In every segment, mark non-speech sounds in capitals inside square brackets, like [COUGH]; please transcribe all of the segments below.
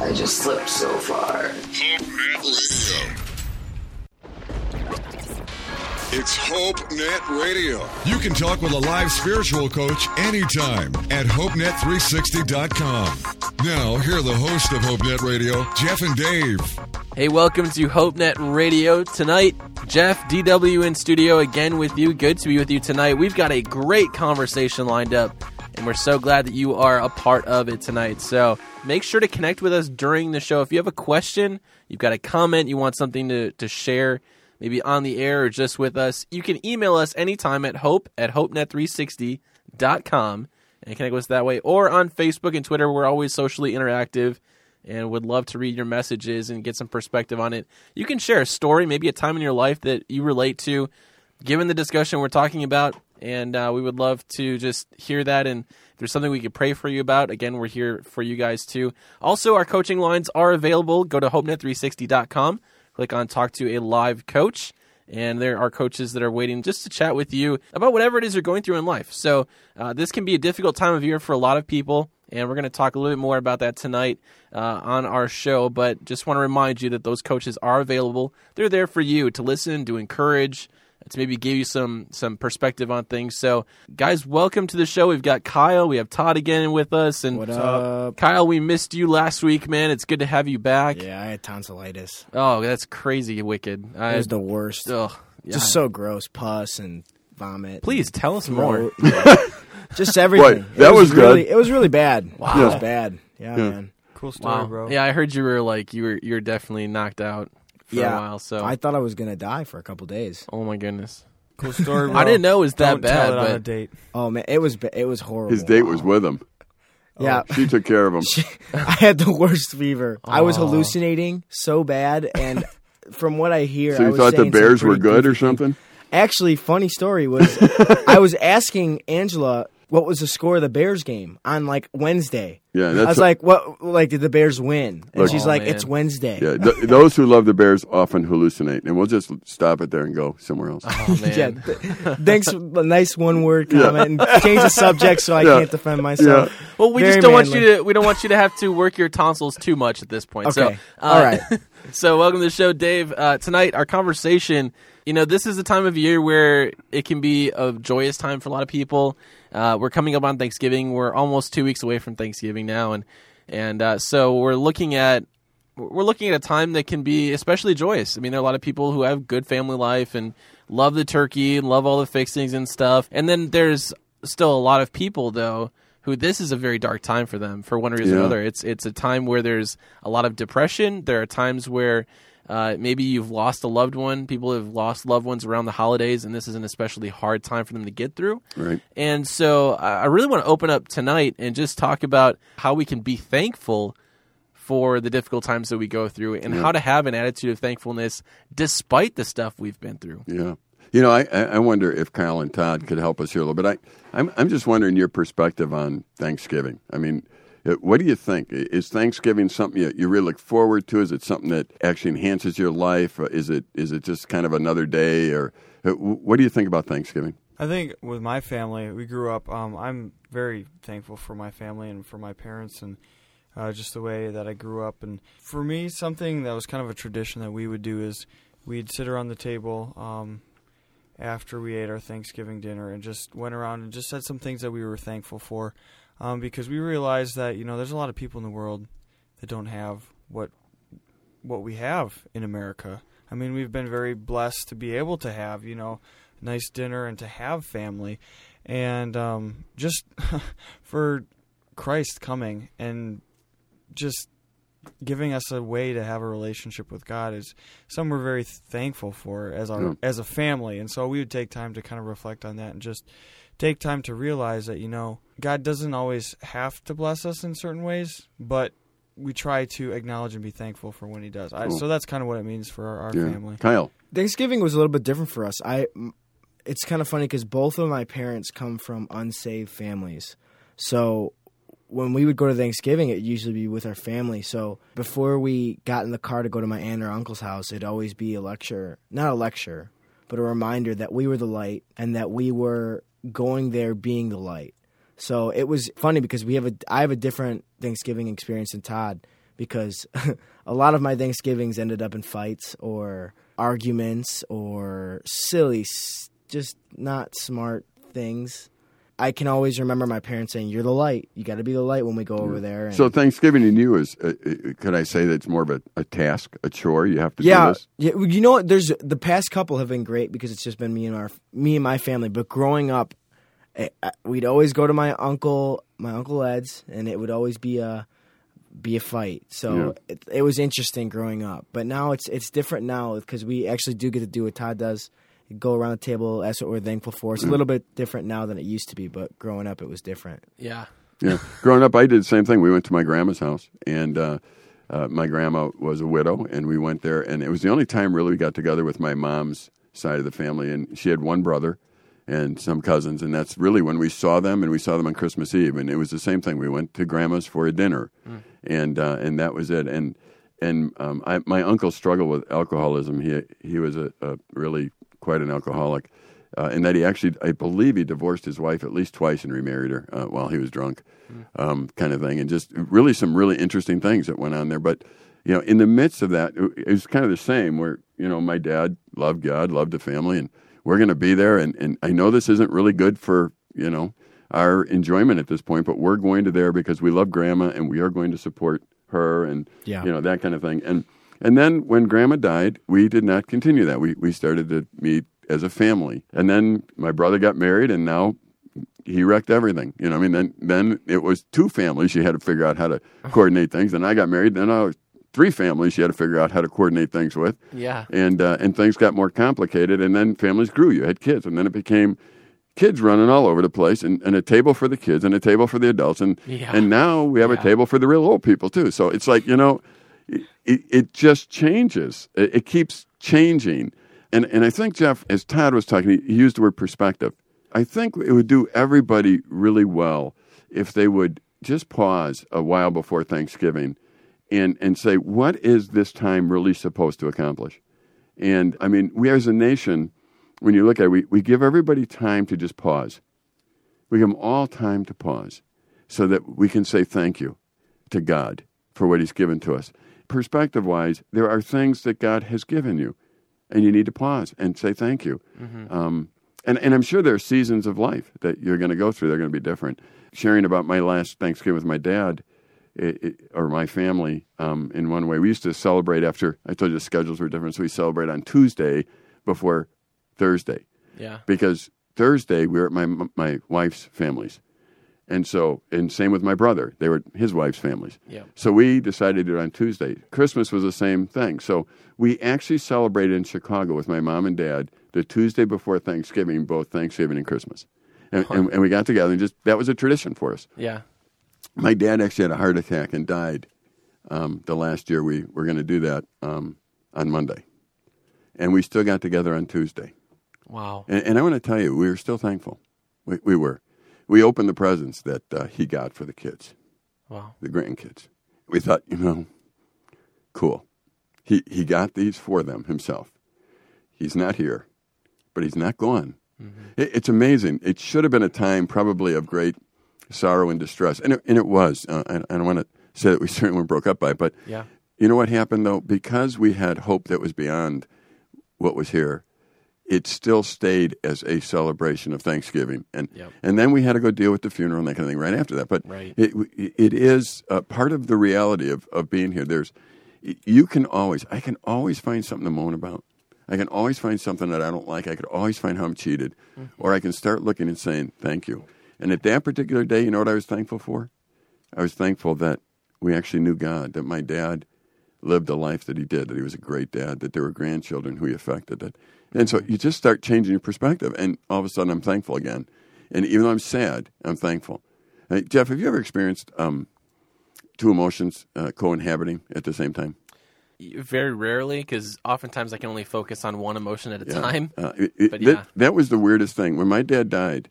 I just slipped so far. It's HopeNet Radio. You can talk with a live spiritual coach anytime at HopeNet360.com. Now, here are the hosts of HopeNet Radio, Jeff and Dave. Hey, welcome to HopeNet Radio. Tonight, Jeff, DW in studio again with you. Good to be with you tonight. We've got a great conversation lined up, and we're so glad that you are a part of it tonight. So make sure to connect with us during the show. If you have a question, you've got a comment, you want something to, to share, maybe on the air or just with us, you can email us anytime at hope at hopenet360.com and connect with us that way. Or on Facebook and Twitter, we're always socially interactive and would love to read your messages and get some perspective on it. You can share a story, maybe a time in your life that you relate to, given the discussion we're talking about. And uh, we would love to just hear that. And if there's something we could pray for you about, again, we're here for you guys too. Also, our coaching lines are available. Go to hopenet360.com, click on Talk to a Live Coach. And there are coaches that are waiting just to chat with you about whatever it is you're going through in life. So, uh, this can be a difficult time of year for a lot of people and we're going to talk a little bit more about that tonight uh, on our show. But just want to remind you that those coaches are available. They're there for you to listen, to encourage, to maybe give you some some perspective on things. So, guys, welcome to the show. We've got Kyle, we have Todd again with us, and What up? Kyle, we missed you last week, man. It's good to have you back. Yeah, I had tonsillitis. Oh, that's crazy, wicked. I, It was the worst. ugh, yeah. Just so gross. Pus and vomit. Please tell us and more. [LAUGHS] Just everything. Wait, that it was good. really, It was really bad. Wow. It was bad. Yeah, Yeah. man. Cool story, Wow. bro. Yeah, I heard you were like you were you're definitely knocked out for Yeah. a while. So, I thought I was gonna die for a couple days. oh my goodness. Cool story, [LAUGHS] bro. I didn't know it was that Don't bad, Tell it on a date. Oh man, it was it was horrible. His date was with him. [LAUGHS] Yeah, She took care of him. [LAUGHS] I had the worst fever. I was hallucinating so bad, and from what I hear, So I you was thought the Bears were good or something? Actually, funny story was I was asking Angela what was the score of the Bears game on like Wednesday. Yeah, I that's was like, "What? Like, did the Bears win?" And Look- she's Oh, like, man. "It's Wednesday." yeah. Th- those who love the Bears often hallucinate, and we'll just stop it there and go somewhere else. Oh [LAUGHS] man. Yeah, th- thanks. A nice one word Yeah. comment and change the subject so I Yeah. can't defend myself. Yeah. Well, we Very just don't want you to. We don't want you to have to work your tonsils too much at this point. So, Okay. uh, All right. [LAUGHS] so, welcome to the show, Dave. Uh, tonight, our conversation. You know, this is a time of year where it can be a joyous time for a lot of people. Uh, we're coming up on Thanksgiving. We're almost two weeks away from Thanksgiving now, and and uh, so we're looking at we're looking at a time that can be especially joyous. I mean, there are a lot of people who have good family life and love the turkey and love all the fixings and stuff. And then there's still a lot of people though who this is a very dark time for them for one reason or another. It's it's a time where there's a lot of depression. There are times where uh, maybe you've lost a loved one. People have lost loved ones around the holidays, and this is an especially hard time for them to get through. Right. And so I really want to open up tonight and just talk about how we can be thankful for the difficult times that we go through and how to have an attitude of thankfulness despite the stuff we've been through. Yeah. You know, I, I wonder if Kyle and Todd could help us here a little bit. I, I'm, I'm just wondering your perspective on Thanksgiving. I mean, what do you think? Is Thanksgiving something you, you really look forward to? Is it something that actually enhances your life? Or is it is it just kind of another day? Or uh, what do you think about Thanksgiving? I think with my family, we grew up. Um, I'm very thankful for my family and for my parents and uh, just the way that I grew up. And for me, something that was kind of a tradition that we would do is we'd sit around the table um, after we ate our Thanksgiving dinner and just went around and just said some things that we were thankful for, um, because we realize that you know there's a lot of people in the world that don't have what what we have in America. I mean, we've been very blessed to be able to have, you know, a nice dinner and to have family. And um, just [LAUGHS] for Christ coming and just giving us a way to have a relationship with God is something we're very thankful for as our Yeah. as a family. And so we would take time to kind of reflect on that and just take time to realize that you know God doesn't always have to bless us in certain ways, but we try to acknowledge and be thankful for when he does. I, Cool. So that's kind of what it means for our, our Yeah. family. Kyle. Thanksgiving was a little bit different for us. I, it's kind of funny because both of my parents come from unsaved families, so when we would go to Thanksgiving, it'd usually be with our family. So before we got in the car to go to my aunt or uncle's house, it'd always be a lecture, not a lecture, but a reminder that we were the light and that we were going there being the light. So it was funny because we have a I have a different Thanksgiving experience than Todd because [LAUGHS] a lot of my Thanksgivings ended up in fights or arguments or silly, just not smart things. I can always remember my parents saying, "You're the light. You got to be the light when we go over there." And So Thanksgiving to you is, uh, uh, could I say that it's more of a, a task, a chore? You have to do yeah, this? yeah. You know what? There's the past couple have been great because it's just been me and our me and my family. But growing up, eh, uh, we'd always go to my uncle, my uncle Ed's, and it would always be a be a fight. So Yeah. it, it was interesting growing up. But now it's it's different now because we actually do get to do what Todd does. Go around the table. That's what we're thankful for. It's a little bit different now than it used to be, but growing up, it was different. Yeah. Yeah. Growing up, I did the same thing. We went to my grandma's house, and uh, uh, my grandma was a widow, and we went there, and it was the only time really we got together with my mom's side of the family, and she had one brother and some cousins, and that's really when we saw them, and we saw them on Christmas Eve, and it was the same thing. We went to grandma's for a dinner, and uh, and that was it, and and um, I, my uncle struggled with alcoholism. He he was a, a really quite an alcoholic, uh, in that he actually, I believe, he divorced his wife at least twice and remarried her uh, while he was drunk, um, kind of thing, and just really some really interesting things that went on there. But you know, in the midst of that, it it was kind of the same. Where you know, my dad loved God, loved the family, and we're going to be there. And and I know this isn't really good for you know our enjoyment at this point, but we're going to there because we love Grandma and we are going to support her and Yeah. you know that kind of thing. And and then when Grandma died, we did not continue that. We we started to meet as a family. And then my brother got married, and now he wrecked everything. You know, I mean, then then it was two families. You had to figure out how to [SIGHS] coordinate things. Then I got married. Then I was three families. You had to figure out how to coordinate things with. Yeah. And uh, and things got more complicated. And then families grew. You had kids, and then it became kids running all over the place, and, and a table for the kids, and a table for the adults, and Yeah. and now we have a table for the real old people too. So it's like you know, it, it, just changes. It, it keeps changing. And and I think Jeff, as Todd was talking, he, he used the word perspective. I think it would do everybody really well if they would just pause a while before Thanksgiving and and say, what is this time really supposed to accomplish? And I mean, we as a nation, when you look at it, we, we give everybody time to just pause. We give them all time to pause so that we can say thank you to God for what He's given to us. Perspective wise, there are things that God has given you, and you need to pause and say thank you. Um, and, and I'm sure there are seasons of life that you're going to go through. They're going to be different. Sharing about my last Thanksgiving with my dad it, it, or my family um, in one way. We used to celebrate after, I told you the schedules were different, so we celebrate on Tuesday before Thursday Yeah. because Thursday we were at my my wife's families, and so and same with my brother. They were his wife's families. Yeah. So we decided to do it on Tuesday. Christmas was the same thing. So we actually celebrated in Chicago with my mom and dad the Tuesday before Thanksgiving, both Thanksgiving and Christmas, and, and, and we got together and just that was a tradition for us. Yeah. My dad actually had a heart attack and died um, the last year we were going to do that um, on Monday, and we still got together on Tuesday. Wow. And, and I want to tell you, we were still thankful. We, we were. We opened the presents that uh, he got for the kids, Wow. the grandkids. We thought, you know, cool. He, he got these for them himself. He's not here, but he's not gone. It, it's amazing. It should have been a time probably of great sorrow and distress, and it, and it was. Uh, I, I don't want to say that we [LAUGHS] certainly broke up by it, but Yeah. you know what happened though? Because we had hope that was beyond what was here, it still stayed as a celebration of Thanksgiving, and Yep. and then we had to go deal with the funeral and that kind of thing right after that. But Right. it it is uh, part of the reality of of being here. There's you can always I can always find something to moan about. I can always find something that I don't like. I could always find how I'm cheated, or I can start looking and saying thank you. And at that particular day, you know what I was thankful for? I was thankful that we actually knew God, that my dad lived the life that he did, that he was a great dad, that there were grandchildren who he affected. That, and so you just start changing your perspective, and all of a sudden I'm thankful again. And even though I'm sad, I'm thankful. Hey, Jeff, have you ever experienced um, two emotions uh, co-inhabiting at the same time? Very rarely, because oftentimes I can only focus on one emotion at a Yeah. time. Uh, it- it- But that, yeah. that was the weirdest thing. When my dad died,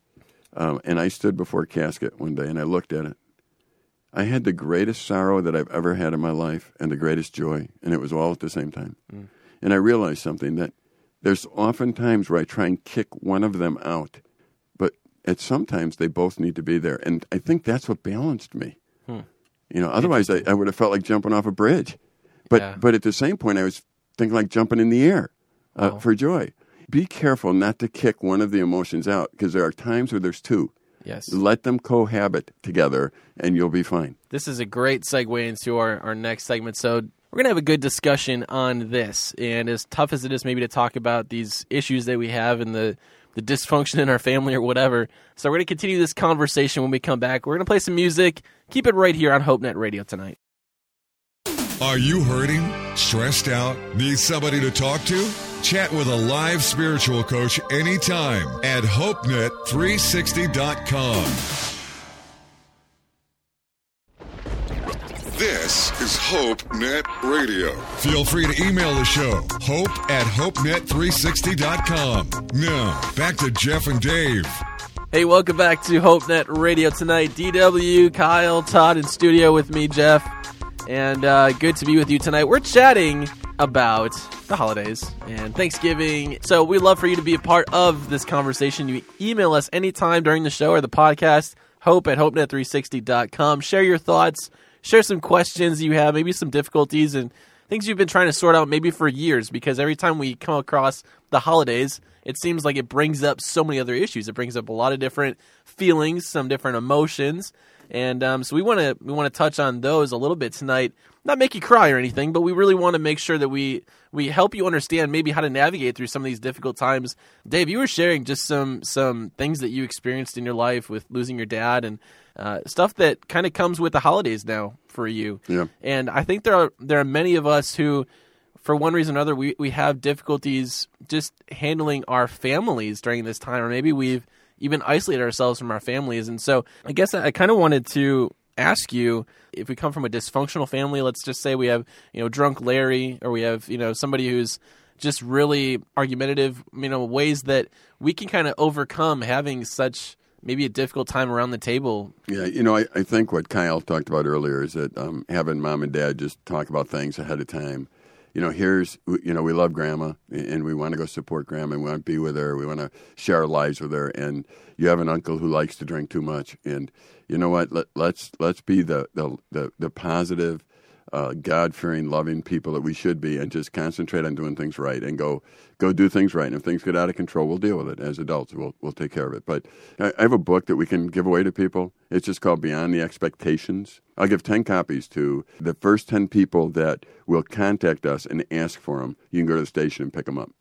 um, and I stood before a casket one day and I looked at it, I had the greatest sorrow that I've ever had in my life and the greatest joy, and it was all at the same time. Mm. And I realized something that there's often times where I try and kick one of them out, but at sometimes they both need to be there. And I think that's what balanced me. Hmm. You know, otherwise I, I would have felt like jumping off a bridge. But Yeah. but at the same point, I was thinking like jumping in the air uh, Wow. for joy. Be careful not to kick one of the emotions out because there are times where there's two. Yes. Let them cohabit together, and you'll be fine. This is a great segue into our, our next segment. So we're going to have a good discussion on this. And as tough as it is maybe to talk about these issues that we have and the, the dysfunction in our family or whatever. So we're going to continue this conversation when we come back. We're going to play some music. Keep it right here on HopeNet Radio tonight. Are you hurting? Stressed out? Need somebody to talk to? Chat with a live spiritual coach anytime at HopeNet360.com. This is HopeNet Radio. Feel free to email the show, hope at HopeNet360.com. Now, back to Jeff and Dave. Hey, welcome back to HopeNet Radio tonight. DW, Kyle, Todd in studio with me, Jeff. And uh, good to be with you tonight. We're chatting about the holidays and Thanksgiving. So we'd love for you to be a part of this conversation. You email us anytime during the show or the podcast, hope at hopenet360.com. Share your thoughts, share some questions you have, maybe some difficulties and things you've been trying to sort out maybe for years because every time we come across the holidays, it seems like it brings up so many other issues. It brings up a lot of different feelings, some different emotions. And um, so we want to we want to touch on those a little bit tonight. Not make you cry or anything, but we really want to make sure that we we help you understand maybe how to navigate through some of these difficult times. Dave, you were sharing just some some things that you experienced in your life with losing your dad and uh, stuff that kind of comes with the holidays now for you. Yeah. And I think there are there are many of us who, for one reason or another, we, we have difficulties just handling our families during this time, or maybe we've even isolated ourselves from our families. And so I guess I kind of wanted to ask you if we come from a dysfunctional family, let's just say we have, you know, drunk Larry, or we have, you know, somebody who's just really argumentative, you know, ways that we can kind of overcome having such maybe a difficult time around the table. Yeah, you know, I, I think what Kyle talked about earlier is that um, having mom and dad just talk about things ahead of time. You know, here's, you know, we love grandma and we want to go support grandma. We want to be with her. We want to share our lives with her. And you have an uncle who likes to drink too much. And you know what? Let, let's let's be the the the, the positive, uh, God fearing, loving people that we should be, and just concentrate on doing things right and go go do things right. And if things get out of control, we'll deal with it as adults. We'll we'll take care of it. But I, have a book that we can give away to people. It's just called Beyond the Expectations. I'll give ten copies to the first ten people that will contact us and ask for them. You can go to the station and pick them up.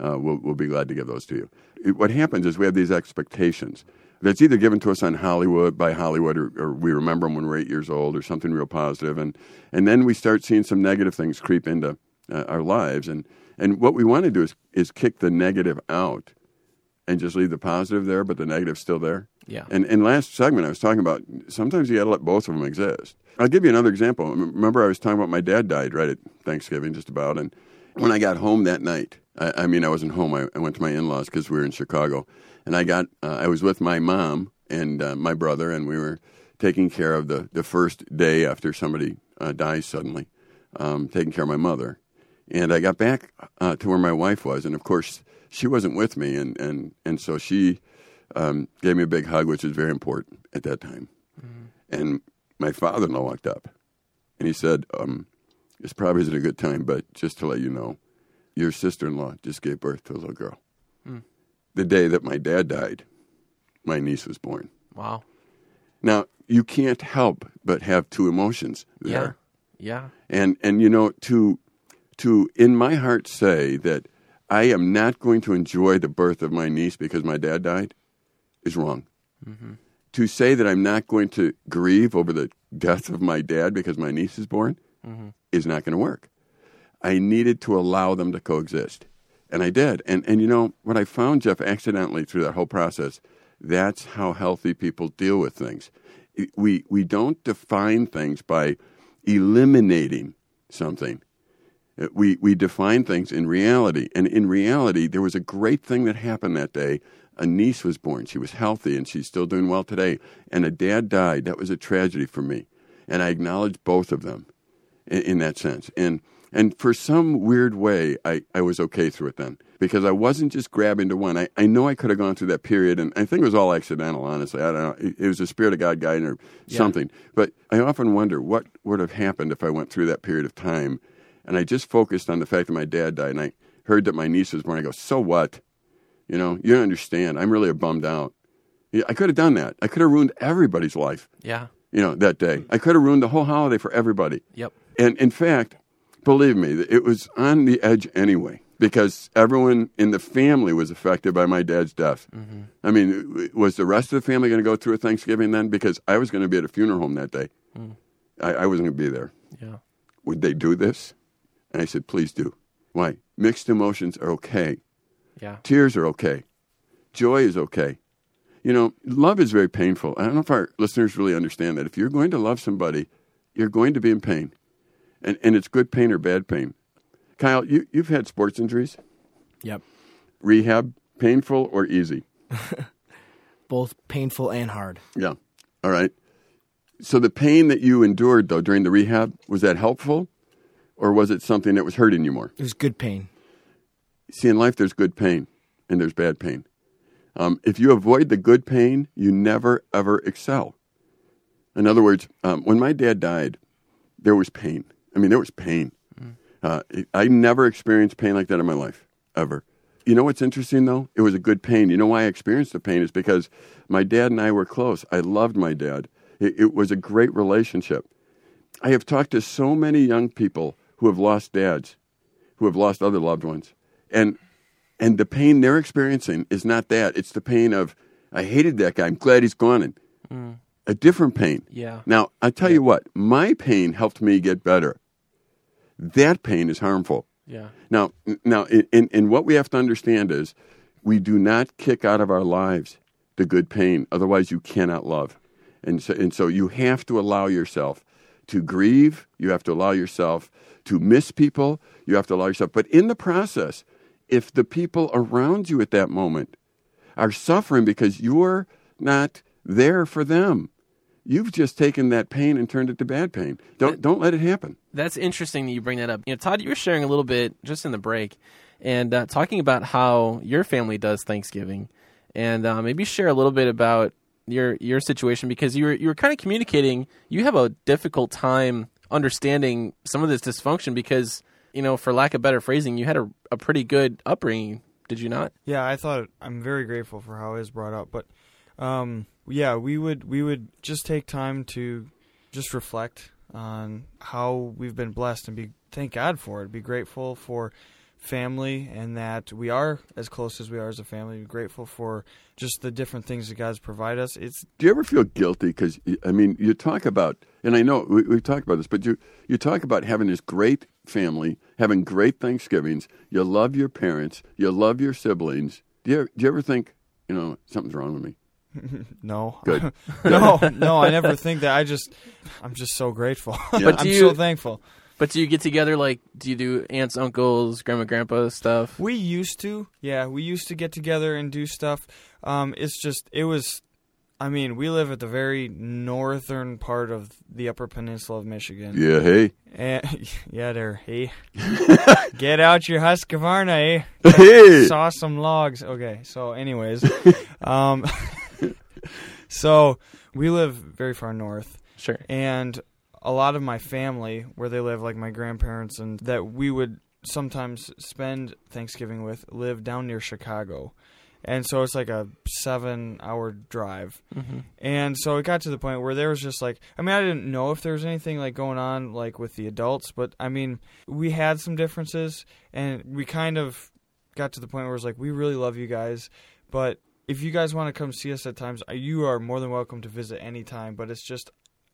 Uh, we'll, we'll be glad to give those to you. It- what happens is we have these expectations that's either given to us on Hollywood by Hollywood, or, or we remember them when we're eight years old, or something real positive, and and then we start seeing some negative things creep into uh, our lives, and and what we want to do is is kick the negative out, and just leave the positive there, but the negative's still there. Yeah. And and last segment I was talking about sometimes you got to let both of them exist. I'll give you another example. Remember I was talking about my dad died right at Thanksgiving, just about, and when I got home that night, I, I mean I wasn't home. I, I went to my in-laws because we were in Chicago, and I got uh, I was with my mom and uh, my brother, and we were taking care of the the first day after somebody uh, dies suddenly, um, taking care of my mother, and I got back uh, to where my wife was, and of course she wasn't with me, and and and so she um, gave me a big hug, which was very important at that time. And my father-in-law walked up, and he said, um, "This probably isn't a good time, but just to let you know, your sister-in-law just gave birth to a little girl. Hmm. The day that my dad died, my niece was born. Wow. Now you can't help but have two emotions there." Yeah. yeah. and and you know to to in my heart say that I am not going to enjoy the birth of my niece because my dad died is wrong. Mm-hmm. To say that I'm not going to grieve over the death of my dad because my niece is born mm-hmm. is not going to work. I needed to allow them to coexist, and I did. And and you know what I found, Jeff, accidentally through that whole process, that's how healthy people deal with things. We we don't define things by eliminating something. Uh, We we define things in reality, and in reality, there was a great thing that happened that day. A niece was born. She was healthy, and she's still doing well today. And a dad died. That was a tragedy for me, and I acknowledge both of them in, in that sense. And and for some weird way, I, I was okay through it then because I wasn't just grabbing to one. I, I know I could have gone through that period, and I think it was all accidental, honestly. I don't know. It, it was the Spirit of God guiding or something. But I often wonder what would have happened if I went through that period of time and I just focused on the fact that my dad died and I heard that my niece was born. I go, so what? You know, you don't understand. I'm really bummed out. Yeah, I could have done that. I could have ruined everybody's life, Yeah. you know, that day. I could have ruined the whole holiday for everybody. Yep. And in fact, believe me, it was on the edge anyway because everyone in the family was affected by my dad's death. Mm-hmm. I mean, was the rest of the family going to go through a Thanksgiving then? Because I was going to be at a funeral home that day. Mm. I, I wasn't going to be there. Yeah. Would they do this? And I said, please do. Why? Mixed emotions are okay. Yeah. Tears are okay. Joy is okay. You know, love is very painful. I don't know if our listeners really understand that. If you're going to love somebody, you're going to be in pain. And, and it's good pain or bad pain. Kyle, you, you've had sports injuries. Yep. Rehab, painful or easy? [LAUGHS] Both painful and hard. Yeah. All right. So the pain that you endured, though, during the rehab, was that helpful? Or was it something that was hurting you more? It was good pain. See, in life, there's good pain and there's bad pain. Um, if you avoid the good pain, you never, ever excel. In other words, um, when my dad died, there was pain. I mean, there was pain. Uh, I never experienced pain like that in my life, ever. You know what's interesting, though? It was a good pain. You know why I experienced the pain is because my dad and I were close. I loved my dad. It, it was a great relationship. I have talked to so many young people who have lost dads, who have lost other loved ones, and and the pain they're experiencing is not that. It's the pain of I hated that guy. I'm glad he's gone. And a different pain. Yeah. Now I tell you what, my pain helped me get better. That pain is harmful. Yeah. Now, now, in, in, in what we have to understand is, we do not kick out of our lives the good pain. Otherwise, you cannot love, and so, and so you have to allow yourself to grieve. You have to allow yourself to miss people. You have to allow yourself. But in the process, if the people around you at that moment are suffering because you're not there for them, you've just taken that pain and turned it to bad pain. Don't don't let it happen. That's interesting that you bring that up. You know, Todd, you were sharing a little bit just in the break, and uh, talking about how your family does Thanksgiving, and uh, maybe share a little bit about your your situation because you were you were kind of communicating. You have a difficult time understanding some of this dysfunction because you know, for lack of better phrasing, you had a, a pretty good upbringing. Did you not? Yeah, I thought I'm very grateful for how it was brought up, but um, yeah, we would we would just take time to just reflect on how we've been blessed and be thank God for it. Be grateful for family and that we are as close as we are as a family. Be grateful for just the different things that God's provided us. It's Do you ever feel guilty? Because I mean, you talk about, and I know we, we've talked about this, but you you talk about having this great family, having great Thanksgivings. You love your parents, you love your siblings. Do you do you ever think, you know, something's wrong with me? [LAUGHS] [LAUGHS] no, Good. no, no. I never [LAUGHS] think that. I just I'm just so grateful. But I'm do so you- thankful. But do you get together like do you do aunts, uncles, grandma, grandpa stuff? We used to, yeah, we used to get together and do stuff. Um, it's just, it was, I mean, we live at the very northern part of the Upper Peninsula of Michigan. Yeah, hey, And, yeah, there, hey, get out your Husqvarna, eh? hey. Saw some logs. Okay, so anyways, um, so we live very far north, Sure. and a lot of my family where they live like my grandparents and that we would sometimes spend thanksgiving with live down near chicago and so it's like a seven hour drive Mm-hmm. and so it got to the point where there was just like i mean i didn't know if there was anything like going on like with the adults but i mean we had some differences and we kind of got to the point where it's like we really love you guys but if you guys want to come see us at times uh, you are more than welcome to visit anytime but it's just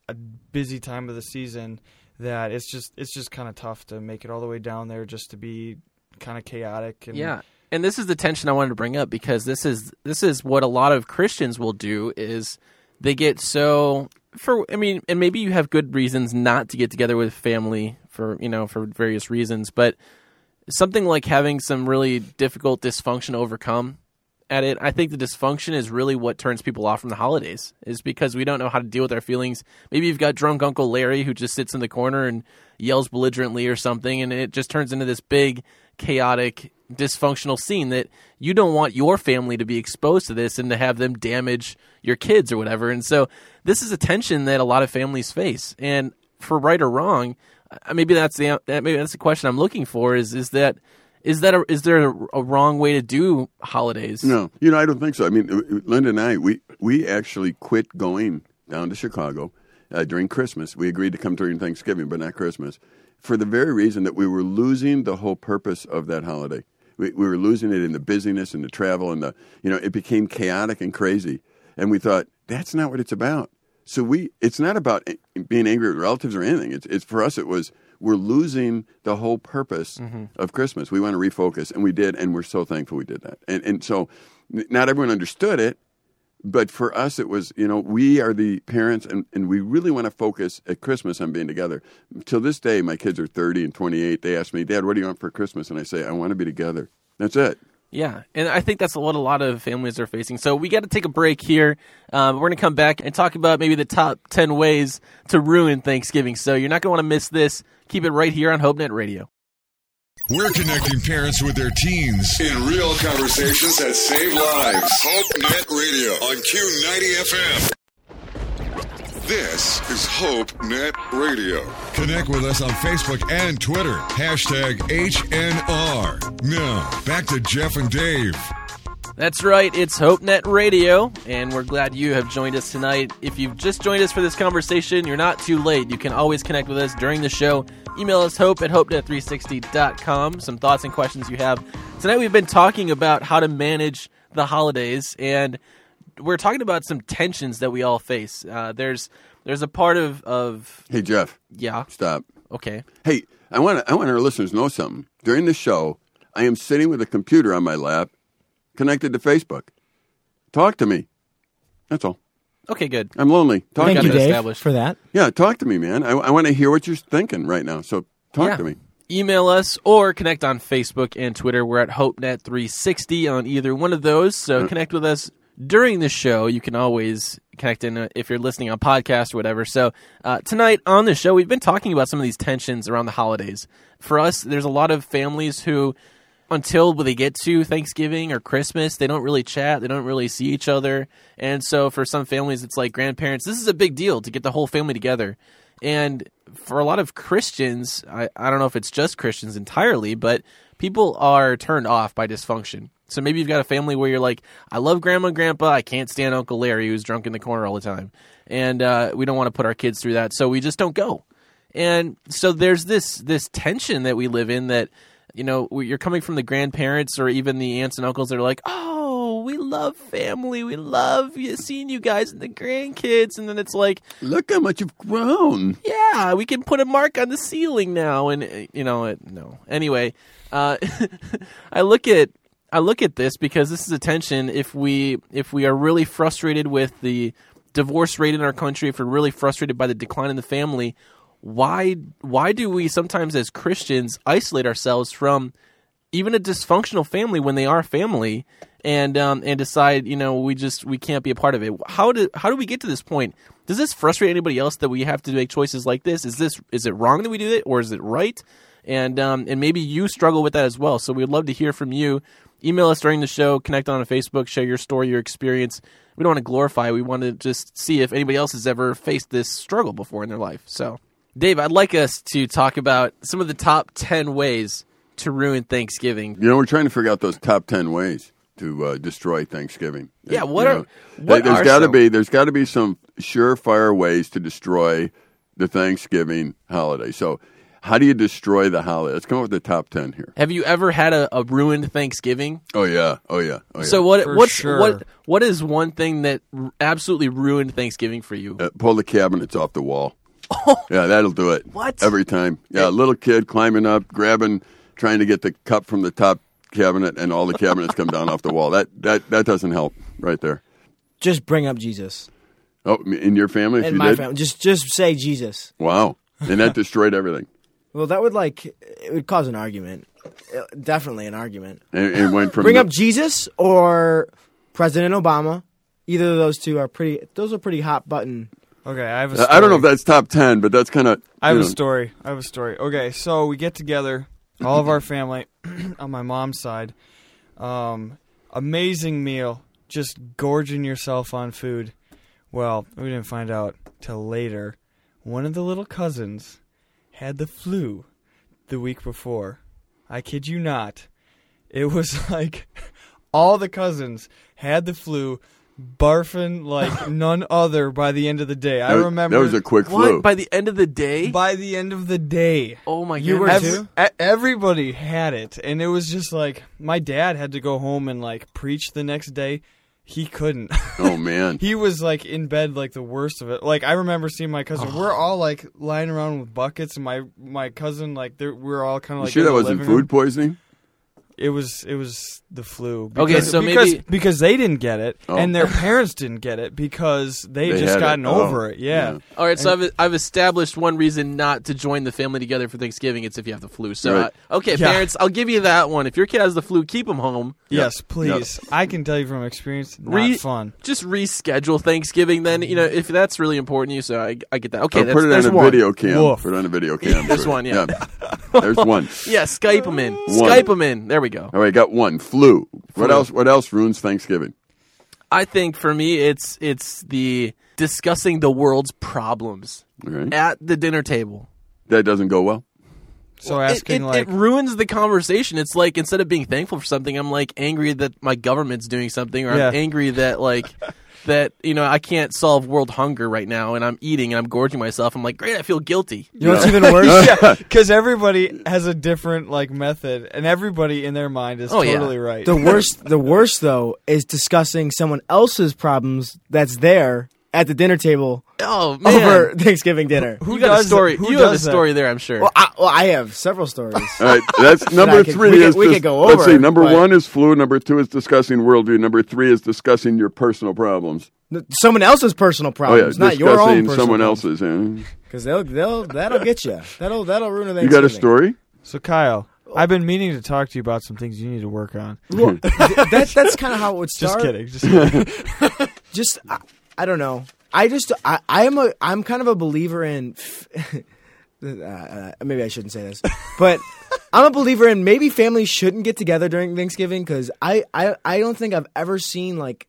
a busy time of the season that it's just it's just kind of tough to make it all the way down there just to be kind of chaotic and Yeah. And this is the tension I wanted to bring up because this is this is what a lot of Christians will do is they get so for I mean, and maybe you have good reasons not to get together with family for you know for various reasons, but something like having some really difficult dysfunction overcome at it. I think the dysfunction is really what turns people off from the holidays, is because we don't know how to deal with our feelings. Maybe you've got drunk Uncle Larry who just sits in the corner and yells belligerently or something, and it just turns into this big, chaotic, dysfunctional scene that you don't want your family to be exposed to this and to have them damage your kids or whatever. And so this is a tension that a lot of families face. And for right or wrong, maybe that's the maybe that's the question I'm looking for is is that is that a, is there a, a, wrong way to do holidays? No, you know I don't think so. I mean, uh, Linda and I we we actually quit going down to Chicago uh, during Christmas. We agreed to come during Thanksgiving, but not Christmas, for the very reason that we were losing the whole purpose of that holiday. We, we were losing it in the busyness and the travel and the you know it became chaotic and crazy, and we thought that's not what it's about. So we it's not about being angry with relatives or anything. It's it's for us it was we're losing the whole purpose mm-hmm. of Christmas. We want to refocus, and we did, and we're so thankful we did that. And and so, not everyone understood it, but for us, it was you know we are the parents, and, and we really want to focus at Christmas on being together. Till this day, my kids are thirty and twenty eight. They ask me, Dad, what do you want for Christmas? And I say, I want to be together. That's it. Yeah, and I think that's what a lot of families are facing. So we got to take a break here. Um, we're going to come back and talk about maybe the top 10 ways to ruin Thanksgiving. So you're not going to want to miss this. Keep it right here on HopeNet Radio. We're connecting parents with their teens in real conversations that save lives. HopeNet Radio on Q90 FM. This is HopeNet Radio. Connect with us on Facebook and Twitter. Hashtag HNR. Now, back to Jeff and Dave. That's right, it's HopeNet Radio, and we're glad you have joined us tonight. If you've just joined us for this conversation, you're not too late. You can always connect with us during the show. Email us hope at hopenet360.com. Some thoughts and questions you have. Tonight we've been talking about how to manage the holidays, and we're talking about some tensions that we all face. Uh, there's there's a part of, of Hey Jeff. Yeah. Stop. Okay. Hey, I want I want our listeners to know something. During the show, I am sitting with a computer on my lap connected to Facebook. Talk to me. That's all. Okay, good. I'm lonely. Talk Thank to you, me. Dave, for that. Yeah, talk to me, man. I, I want to hear what you're thinking right now. So talk Yeah. to me. Email us or connect on Facebook and Twitter. We're at HopeNet360 on either one of those. So connect with us during the show. You can always connect in uh, if you're listening on podcast or whatever. So uh, tonight on the show, we've been talking about some of these tensions around the holidays. For us, there's a lot of families who, until they get to Thanksgiving or Christmas, they don't really chat. They don't really see each other. And so for some families, it's like grandparents. This is a big deal to get the whole family together. And for a lot of Christians, I, I don't know if it's just Christians entirely, but people are turned off by dysfunction. So maybe you've got a family where you're like, I love grandma and grandpa. I can't stand Uncle Larry who's drunk in the corner all the time. And uh, we don't want to put our kids through that. So we just don't go. And so there's this this tension that we live in that you know you're coming from the grandparents or even the aunts and uncles that are like, oh, we love family, we love seeing you guys and the grandkids, and then it's like, Look how much you've grown. yeah, we can put a mark on the ceiling now, and you know, it, no. Anyway, uh, [LAUGHS] I look at I look at this because this is a tension. If we if we are really frustrated with the divorce rate in our country, if we're really frustrated by the decline in the family, why why do we sometimes as Christians isolate ourselves from even a dysfunctional family when they are family and um, and decide you know we just we can't be a part of it? How do how do we get to this point? Does this frustrate anybody else that we have to make choices like this? Is this is it wrong that we do it or is it right and um, and maybe you struggle with that as well. So we'd love to hear from you. Email us during the show connect on facebook share your story your experience. We don't want to glorify. We want to just see if anybody else has ever faced this struggle before in their life. So dave i'd like us to talk about some of the top 10 ways to ruin thanksgiving. You know, we're trying to figure out those top ten ways to uh, destroy Thanksgiving. Yeah, You what know, are- what there's got to be there's got to be some surefire ways to destroy the Thanksgiving holiday. So, how do you destroy the holiday? Let's come up with the top ten here. have you ever had a, a ruined thanksgiving Oh yeah, oh yeah, oh yeah. So what? For What's sure. what? What is one thing that r- absolutely ruined Thanksgiving for you? Uh, pull the cabinets off the wall. [LAUGHS] Oh. Yeah, that'll do it. What? Every time. Yeah, a little kid climbing up, grabbing, trying to get the cup from the top cabinet, and all the cabinets come down off the wall. That that that doesn't help right there. Just bring up Jesus. Oh, in your family? In you my did? family, just just say Jesus. Wow. And that destroyed everything. Well, that would like it would cause an argument. Uh, Definitely an argument. And, and went from Bring the- up Jesus or President Obama. Either of those two are pretty. Those are pretty hot button. Okay, I have a story. I don't know if that's top 10, but that's kind of. I have a story. I have a story. Okay, so we get together, all of our family [CLEARS THROAT] on my mom's side. Um, amazing meal, just gorging yourself on food. Well, we didn't find out till later. One of the little cousins had the flu the week before. I kid you not. It was [LAUGHS] like all the cousins had the flu, barfing like [LAUGHS] none other by the end of the day. I That was- remember That was a quick What? flu. By the end of the day? by the end of the day. oh my You were goodness. too? E- everybody had it, and it was just like my dad had to go home and like preach the next day. He couldn't. [LAUGHS] oh, man. he was like in bed, like the worst of it. Like I remember seeing my cousin. We're [SIGHS] all like lying around with buckets, and my my cousin like we're all kind of You like. sure that wasn't living room. food poisoning? It was it was the flu. Okay, so because, maybe- because they didn't get it, Oh. and their parents didn't get it because they, They just had it. gotten Oh, over it. Yeah. yeah. All right, so I've I've established one reason not to join the family together for Thanksgiving. It's if you have the flu. So, Right. uh, okay, Yeah. parents, I'll give you that one. If your kid has the flu, keep them home. Yes, please. I can tell you from experience, not Re- fun. Just reschedule Thanksgiving. Then you know if that's really important to you. So I, I get that. Okay, Or that's, put it there's on a one. video cam. Woof. Put it on a video [LAUGHS] cam. There's for it. one, yeah. There's one. [LAUGHS] Yeah, Skype them in. One. Skype them in. There we go. All right, got one. Flu. What Flu. else? What else ruins Thanksgiving? I think for me, it's it's the discussing the world's problems All right. at the dinner table. That doesn't go well. So It- asking it, like it ruins the conversation. It's like instead of being thankful for something, I'm like angry that my government's doing something, or Yeah. I'm angry that like [LAUGHS] that you know I can't solve world hunger right now, and I'm eating and I'm gorging myself. I'm like, great, I feel guilty. You know what's even worse? [LAUGHS] yeah, because everybody has a different like method, and everybody in their mind is Oh, yeah. totally right. The worst, the worst though, is discussing someone else's problems that's there at the dinner table Oh man, over [LAUGHS] Thanksgiving dinner. who Who got a story? Who you have a does that? story there, I'm sure. Well, I, well, I have several stories. All right, that's [LAUGHS] number I could- three. we could- is we dis- could go Let's see. Number but- one is flu. Number two is discussing worldview. Number three is discussing your personal problems. someone else's personal Oh yeah, problems, not your own discussing personal someone problems. else's. Yeah. Because they'll, they'll, that'll get you. That'll, that'll ruin a You got a story? so Kyle, I've been meaning to talk to you about some things you need to work on. Well, th- [LAUGHS] that, that's kind of how it would Just start. kidding. Just kidding. Just, I, I don't know. I just, I, I am a, I'm kind of a believer in. [LAUGHS] uh, uh, maybe I shouldn't say this, but [LAUGHS] I'm a believer in maybe families shouldn't get together during Thanksgiving because I, I, I don't think I've ever seen like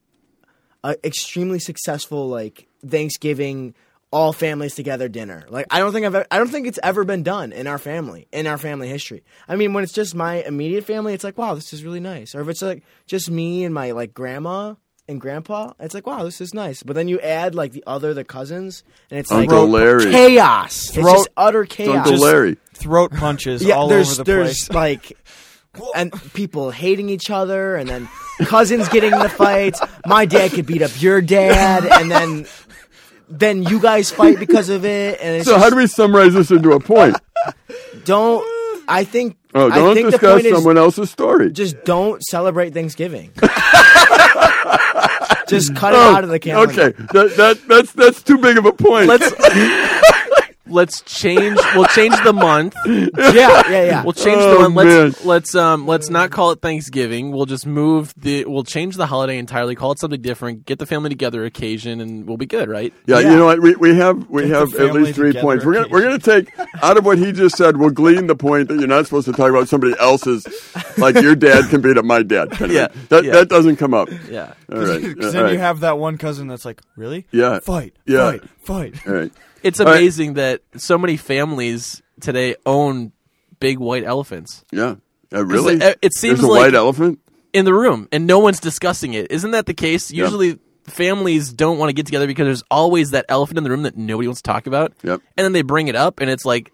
a extremely successful like Thanksgiving all families together dinner. Like I don't think I've I don't think it's ever been done in our family in our family history. I mean, when it's just my immediate family, it's like wow, this is really nice. Or if it's like just me and my like grandma and grandpa, it's like wow, this is nice. But then you add like the other the cousins, and it's Uncle like Larry. chaos. it's just utter chaos. Uncle Larry. Throat punches yeah, all there's over the there's place. like and people hating each other, and then cousins getting in the fights. My dad could beat up your dad, and then then you guys fight because of it. And it's So how do we summarize this into a point? don't I think Oh, don't think the discuss point is someone else's story. just don't celebrate Thanksgiving. [LAUGHS] just cut it oh, out of the calendar. Okay, that, that that's that's too big of a point. let's [LAUGHS] let's change. We'll change the month. [LAUGHS] Yeah, yeah, yeah. We'll change Oh, the month. Let's man. let's um let's not call it Thanksgiving. We'll just move the. We'll change the holiday entirely. Call it something different. Get the family together occasion, and we'll be good, right? yeah, Yeah. you know what? We, we have we Get have at least three together points. We're gonna we're gonna take out of what he just said. We'll glean the point that you're not supposed to talk about somebody else's, like your dad can beat up my dad. Kind of Yeah, thing. that yeah. that doesn't come up. Yeah. All right, [LAUGHS] Because all then right. you have that one cousin that's like, really? Yeah. Fight. Yeah. Fight. Fight. All right. [LAUGHS] It's amazing that so many families today own big white elephants Yeah. Uh, really? it- it seems There's a like- white elephant. in the room, and no one's discussing it. Isn't that the case? Usually. Families don't want to get together because there's always that elephant in the room that nobody wants to talk about. Yep. And then they bring it up, and it's like,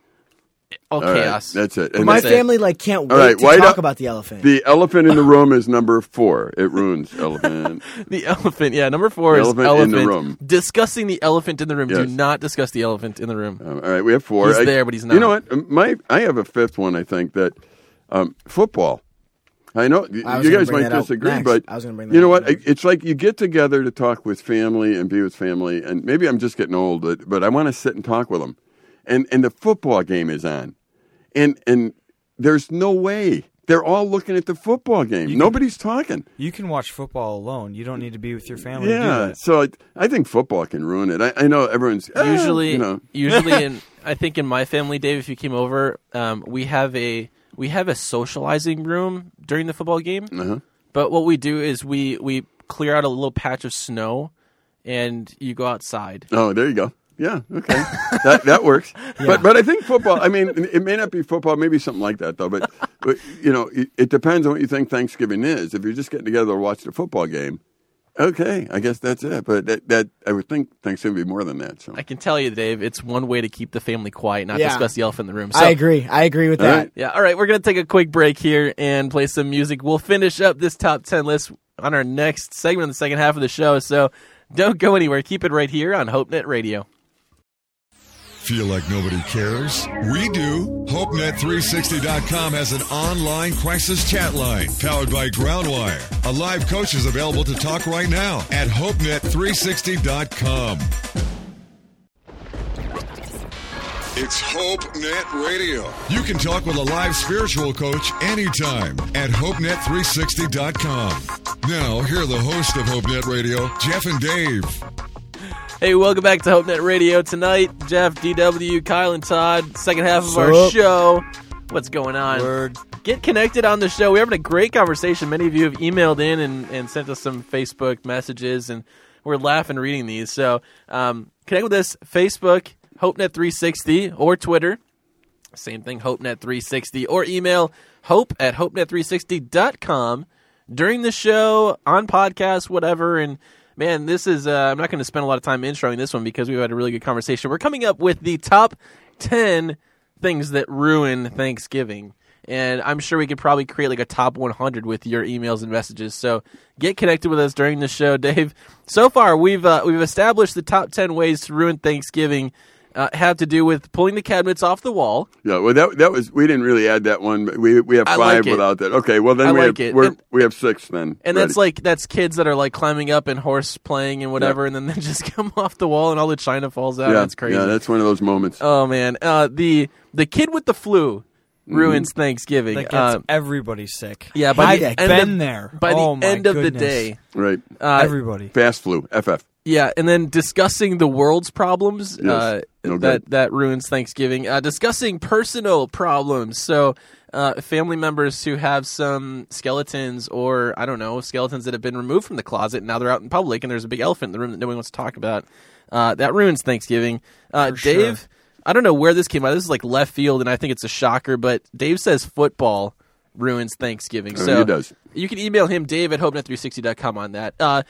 all All right, chaos. That's it. And My That's it. family like can't wait All right, to white talk el- about the elephant. the elephant in the [LAUGHS] room is number four. It ruins elephant. [LAUGHS] The elephant, yeah. Number four The is elephant in the room. Discussing the elephant in the room. Do Yes. not discuss the elephant in the room. Um, all right, we have four. He's I- there, but he's not. You know not. what? My I have a fifth one. I think that um, football. I know y- I was you gonna guys bring might that up disagree, next. but I was gonna bring you know up what? next. It's like you get together to talk with family and be with family, and maybe I'm just getting old, but, but I want to sit and talk with them. And and the football game is on, and and there's no way they're all looking at the football game. Nobody's talking. You can watch football alone. You don't need to be with your family to do Yeah, that. so I, I think football can ruin it. I, I know everyone's "Ah," [LAUGHS] usually you know, [LAUGHS] usually in [LAUGHS] I think in my family, Dave, if you came over, um, we have a we have a socializing room during the football game. uh-huh. But what we do is we we clear out a little patch of snow, and you go outside. Oh, there you go. Yeah, okay, that that works. [LAUGHS] But but I think football. I mean, it may not be football, maybe something like that though. But but you know, it, it depends on what you think Thanksgiving is. If you're just getting together to watch the football game, okay, I guess that's it. But that, that I would think Thanksgiving would be more than that. So I can tell you, Dave, it's one way to keep the family quiet, not Yeah. discuss the elephant in the room. So, I agree. I agree with that. right. Yeah, all right, we're going to take a quick break here and play some music. We'll finish up this top 10 list on our next segment in the second half of the show. So don't go anywhere. Keep it right here on HopeNet Radio. Feel like nobody cares? We do. HopeNet360.com has an online crisis chat line powered by Groundwire. A live coach is available to talk right now at HopeNet360.com. It's HopeNet Radio. You can talk with a live spiritual coach anytime at HopeNet360.com. Now, here are the hosts of HopeNet Radio, Jeff and Dave. Hey, welcome back to HopeNet Radio tonight. Jeff, DW, Kyle, and Todd. Second half of our Sup? show. What's going on? Word. Get connected on the show. We're having a great conversation. Many of you have emailed in and, and sent us some Facebook messages, and we're laughing reading these. So um, connect with us Facebook, HopeNet360, or Twitter. Same thing, HopeNet360, or email hope at HopeNet360.com during the show, on podcast, whatever. And man, this is, uh, I'm not going to spend a lot of time introing this one because we've had a really good conversation. We're coming up with the top 10 things that ruin Thanksgiving. And I'm sure we could probably create like a top 100 with your emails and messages. So get connected with us during the show, [LAUGHS] Dave. So far, we've uh, we've established the top 10 ways to ruin Thanksgiving. Uh, have to do with pulling the cabinets off the wall. yeah, well that that was we didn't really add that one. But we we have I five like without that. Okay, well then I we like have it. we're, And- we have six then. And ready. that's like that's kids that are like climbing up and horse playing and whatever, and then they [LAUGHS] just come off the wall and all the china falls out. yeah, That's crazy. Yeah, that's one of those moments. oh man, uh, the the kid with the flu ruins Thanksgiving. That gets Uh, everybody sick. yeah, by the I've end been of, there. by oh, the my end of the day, right, uh, everybody. fast flu, FF. Yeah, and then discussing the world's problems Yes. uh, No that that ruins Thanksgiving. Uh, discussing personal problems, so uh, family members who have some skeletons or I don't know skeletons that have been removed from the closet and now they're out in public and there's a big elephant in the room that no one wants to talk about. Uh, that ruins Thanksgiving. Uh, Dave, I don't know where this came out. This is like left field, and I think it's a shocker. But Dave says football ruins Thanksgiving. Oh, so you can email him Dave at hopenet360.com on that. Uh,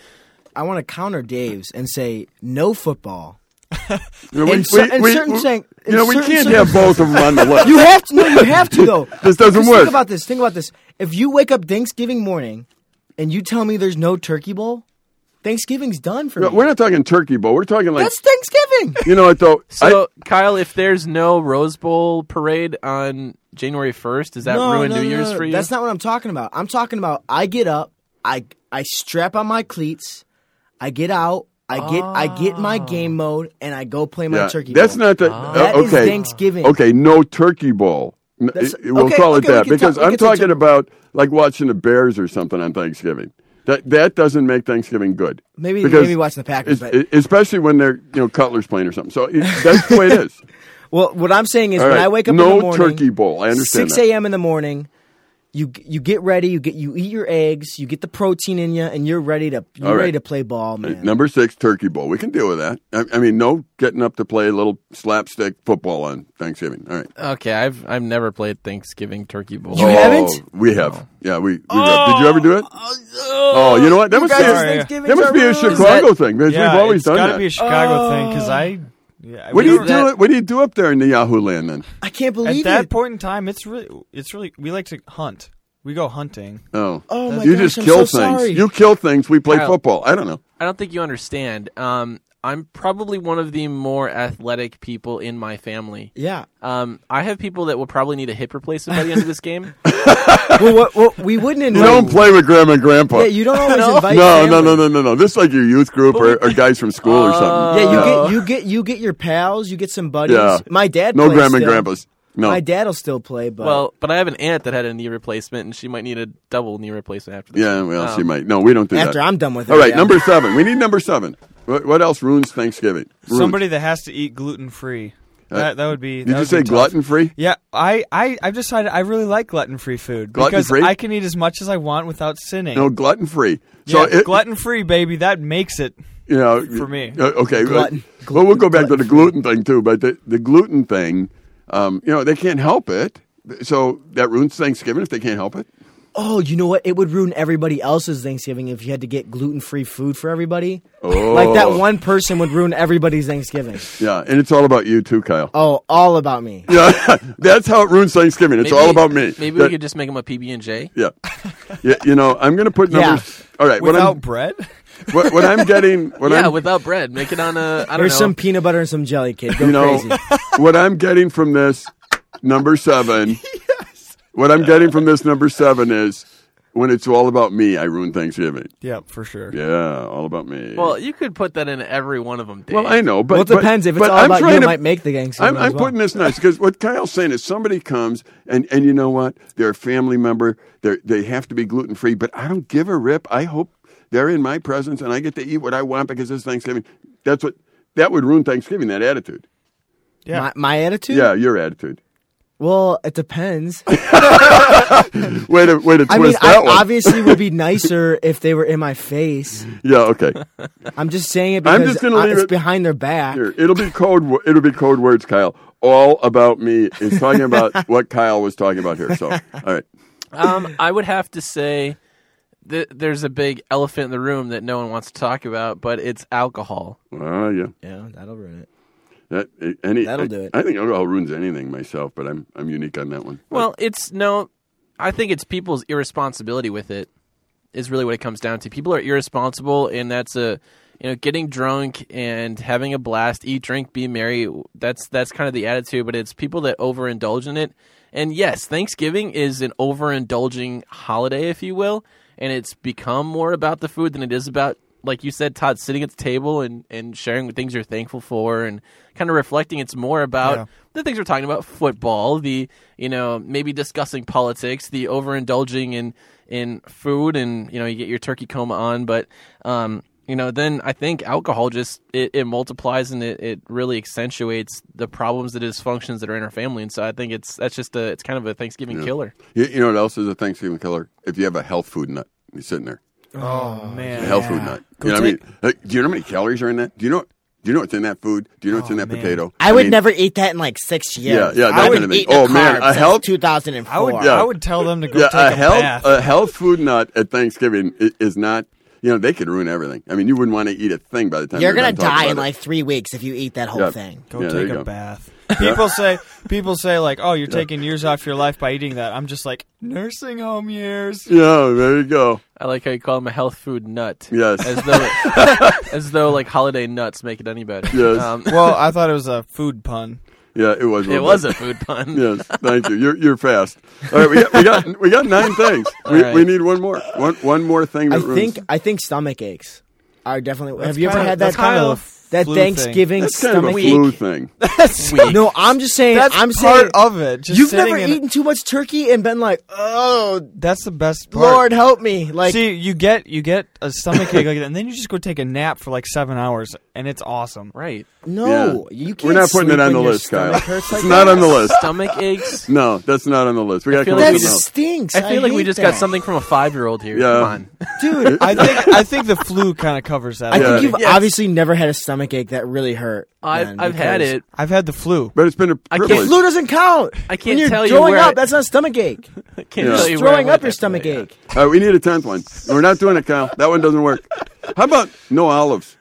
I want to counter Dave's and say no football. [LAUGHS] You know, In cer- in certain saying- you know, we can't have both of them on the list. [LAUGHS] You have to. No, you have to though. [LAUGHS] This doesn't Just work. Think about this. Think about this. If you wake up Thanksgiving morning and you tell me there's no turkey bowl, Thanksgiving's done for No, me. we're not talking turkey bowl. We're talking like That's Thanksgiving. you know what though. So, Kyle, if there's no Rose Bowl parade on January 1st, does that no, ruin no, New no, Year's no. for you? That's not what I'm talking about. I'm talking about I get up, I I strap on my cleats, I get out, I get I get my game mode, and I go play my yeah, turkey. that's bowl. not the. That uh, is okay, Thanksgiving. Okay, no turkey bowl. N- That's- we'll okay, call it okay, we that can because talk- we I'm can say talking tur- about like watching the Bears or something on Thanksgiving. That that doesn't make Thanksgiving good. Maybe Because maybe watching the Packers, es- but especially when they're you know Cutler's playing or something. So it- that's the way it is. [LAUGHS] well, what I'm saying is All when right, I wake up no in the morning, turkey bowl. I understand six that. a.m. in the morning. You you get ready. You get you eat your eggs. You get the protein in you, and you're ready to you're All right. ready to play ball, uh, man. Number six, turkey bowl. We can deal with that. I, I mean, no getting up to play a little slapstick football on Thanksgiving. All right. okay, I've I've never played Thanksgiving Turkey Bowl. You oh, haven't? We have. Yeah, we. we have. Did you ever do it? Oh, oh you know what? That You must be. A, that must be a ruined. Chicago thing because yeah, we've always it's done gotta be a Chicago thing because oh. I. Yeah, what do you were- do? What do you do up there in the Yahoo land then? I can't believe At believe that it. point in time, it's really, it's really. We like to hunt. We go hunting. Oh, Oh my you gosh, just I'm kill so things. sorry. You kill things. We play Kyle. football. I don't know. I don't think you understand. Um, I'm probably one of the more athletic people in my family. Yeah. Um, I have people that will probably need a hip replacement by the end of this game. [LAUGHS] well, what, what, we wouldn't You invite. don't play with grandma and grandpa. Yeah, you don't always No. invite. no, family. no, no, no, no, no. This is like your youth group or, or guys from school or something. Yeah, you Uh, get you get you get your pals, you get some buddies. Yeah. My dad. no plays grandma and grandpas. No. My dad'll still play, but Well, but I have an aunt that had a knee replacement, and she might need a double knee replacement after this. yeah, well, she Um, might. No, we don't do after that. After I'm done with it. All right, yeah. number seven. We need number seven. What, what else ruins Thanksgiving? Ruins. Somebody that has to eat gluten free. Uh, That that would be. Did that you would say be gluten free? Yeah, I, I, I've decided I really like gluten free food because Gluten-free? I can eat as much as I want without sinning. No, gluten free. So yeah, it, gluten free, baby. That makes it. you know, for me. uh, okay. Glutton. uh, well, we'll go back to the gluten thing too. But the, the gluten thing, um, you know, they can't help it. So that ruins Thanksgiving if they can't help it. Oh, you know what? It would ruin everybody else's Thanksgiving if you had to get gluten free food for everybody. Oh. Like that oh. one person would ruin everybody's Thanksgiving. Yeah, and it's all about you too, Kyle. Oh, all about me. Yeah, [LAUGHS] that's how it ruins Thanksgiving. It's Maybe- all about me. Maybe That- we could just make them a PB and J. Yeah, yeah. You know, I'm going to put numbers. [LAUGHS] Yeah. numbers. All right, Without I'm bread? [LAUGHS] what, what I'm getting. What Yeah, I'm, without bread. Make it on a. I don't There's know. some peanut butter and some jelly, kid. Go you know crazy. what I'm getting from this number seven. What I'm getting from this number seven is when it's all about me, I ruin Thanksgiving. Yeah, for sure. Yeah, all about me. Well, you could put that in every one of them. Dave. Well, I know, but well, it but- depends. if it's but all I'm about you, trying to- might make the Thanksgiving. I'm, I'm as well. putting this nice because what Kyle's saying is somebody comes and, and you know what? They're a family member. They they have to be gluten free, but I don't give a rip. I hope they're in my presence and I get to eat what I want because it's Thanksgiving. That's what that would ruin Thanksgiving. That attitude. Yeah. My, my attitude? Yeah, your attitude. Well, it depends. [LAUGHS] Way to way to twist I mean, I that one. obviously would be [LAUGHS] nicer if they were in my face. yeah, okay. I'm just saying it I'm just gonna I- leave it's it- behind their back. Here, it'll be code. wo- It'll be code words, Kyle. All about me is talking about [LAUGHS] what Kyle was talking about here. So, all right. um, I would have to say that there's a big elephant in the room that no one wants to talk about, but it's alcohol. Oh yeah. Yeah, that'll ruin it. That any That'll I, do it. I think alcohol ruins anything myself, but I'm I'm unique on that one. Well, it's no. I think it's people's irresponsibility with it is really what it comes down to. People are irresponsible, and that's a you know getting drunk and having a blast, eat, drink, be merry. That's that's kind of the attitude. But it's people that overindulge in it. And yes, Thanksgiving is an overindulging holiday, if you will, and it's become more about the food than it is about. Like you said, Todd, sitting at the table and, and sharing the things you're thankful for and kind of reflecting. It's more about Yeah. the things we're talking about football the you know maybe discussing politics the overindulging in in food and you know you get your turkey coma on but um you know then i think alcohol just it, it multiplies and it, it really accentuates the problems the dysfunctions that are in our family and so i think it's that's just a it's kind of a thanksgiving killer You, you know what else is a Thanksgiving killer? If you have a health food nut, you're sitting there. Oh, oh, man. A health food nut. You know what I mean? Like, do you know how many calories are in that? Do you know? Do you know what's in that food? Do you know what's in oh, that man. potato? I would mean, never eat that in like six years. Yeah, yeah, that I kind would of thing. eat Oh, man, a health- 2004. I would, Yeah. I would tell them to go Yeah, take a a, health bath. a health food nut at Thanksgiving i- is not. You know, they could ruin everything. I mean, you wouldn't want to eat a thing by the time You're they're gonna done talking die in about it. like three weeks if you eat that whole Yeah. thing. Go Yeah, there take you a go. bath. [LAUGHS] People say people say like, "Oh, you're taking years off your life by eating that." I'm just like, nursing home years. Yeah, there you go. i like how you call them a health food nut Yes. as though [LAUGHS] [LAUGHS] as though like holiday nuts make it any better Yes. um, Well, I thought it was a food pun. Yeah, it was. it little was bit. a food pun Yes, thank you. You're you're fast. All right, we got we got, we got nine things. We, All right. we need one more. One one more thing. I ruins- think I think stomach aches are definitely. That's have you ever kinda- had that that's kind kind of of that flu thing. Thanksgiving that's kind of a stomach flu ache? thing. [LAUGHS] Weak. No, I'm just saying. That's I'm part saying. of it. Just You've sitting never in- eaten too much turkey and been like, oh, That's the best part. Lord help me! Like, See, you get you get a stomach ache like that, and then you just go take a nap for like seven hours, and it's awesome. right no, you can't. We're not putting sleep it on when the your list, Kyle. stomach hurts It's like not that. on the list. stomach aches [LAUGHS] No, that's not on the list. We got to feel come like up we with That something else. stinks. I feel like we hate just that. got something from a five year old here. Yeah. Come on. dude. [LAUGHS] I think I think the flu kind of covers that. I Yeah. think you've obviously never had a stomach ache that really hurt. I've, then, I've had because it. I've had the flu. But it's been a I can't- privilege. Flu doesn't count. I can't when you're tell you throwing where up. I- that's not a stomach ache. [LAUGHS] I can't Yeah. tell you where I Throwing went up your after stomach that. ache. All right, we need a tenth one. We're not doing it, Kyle. That one doesn't work. How about no olives?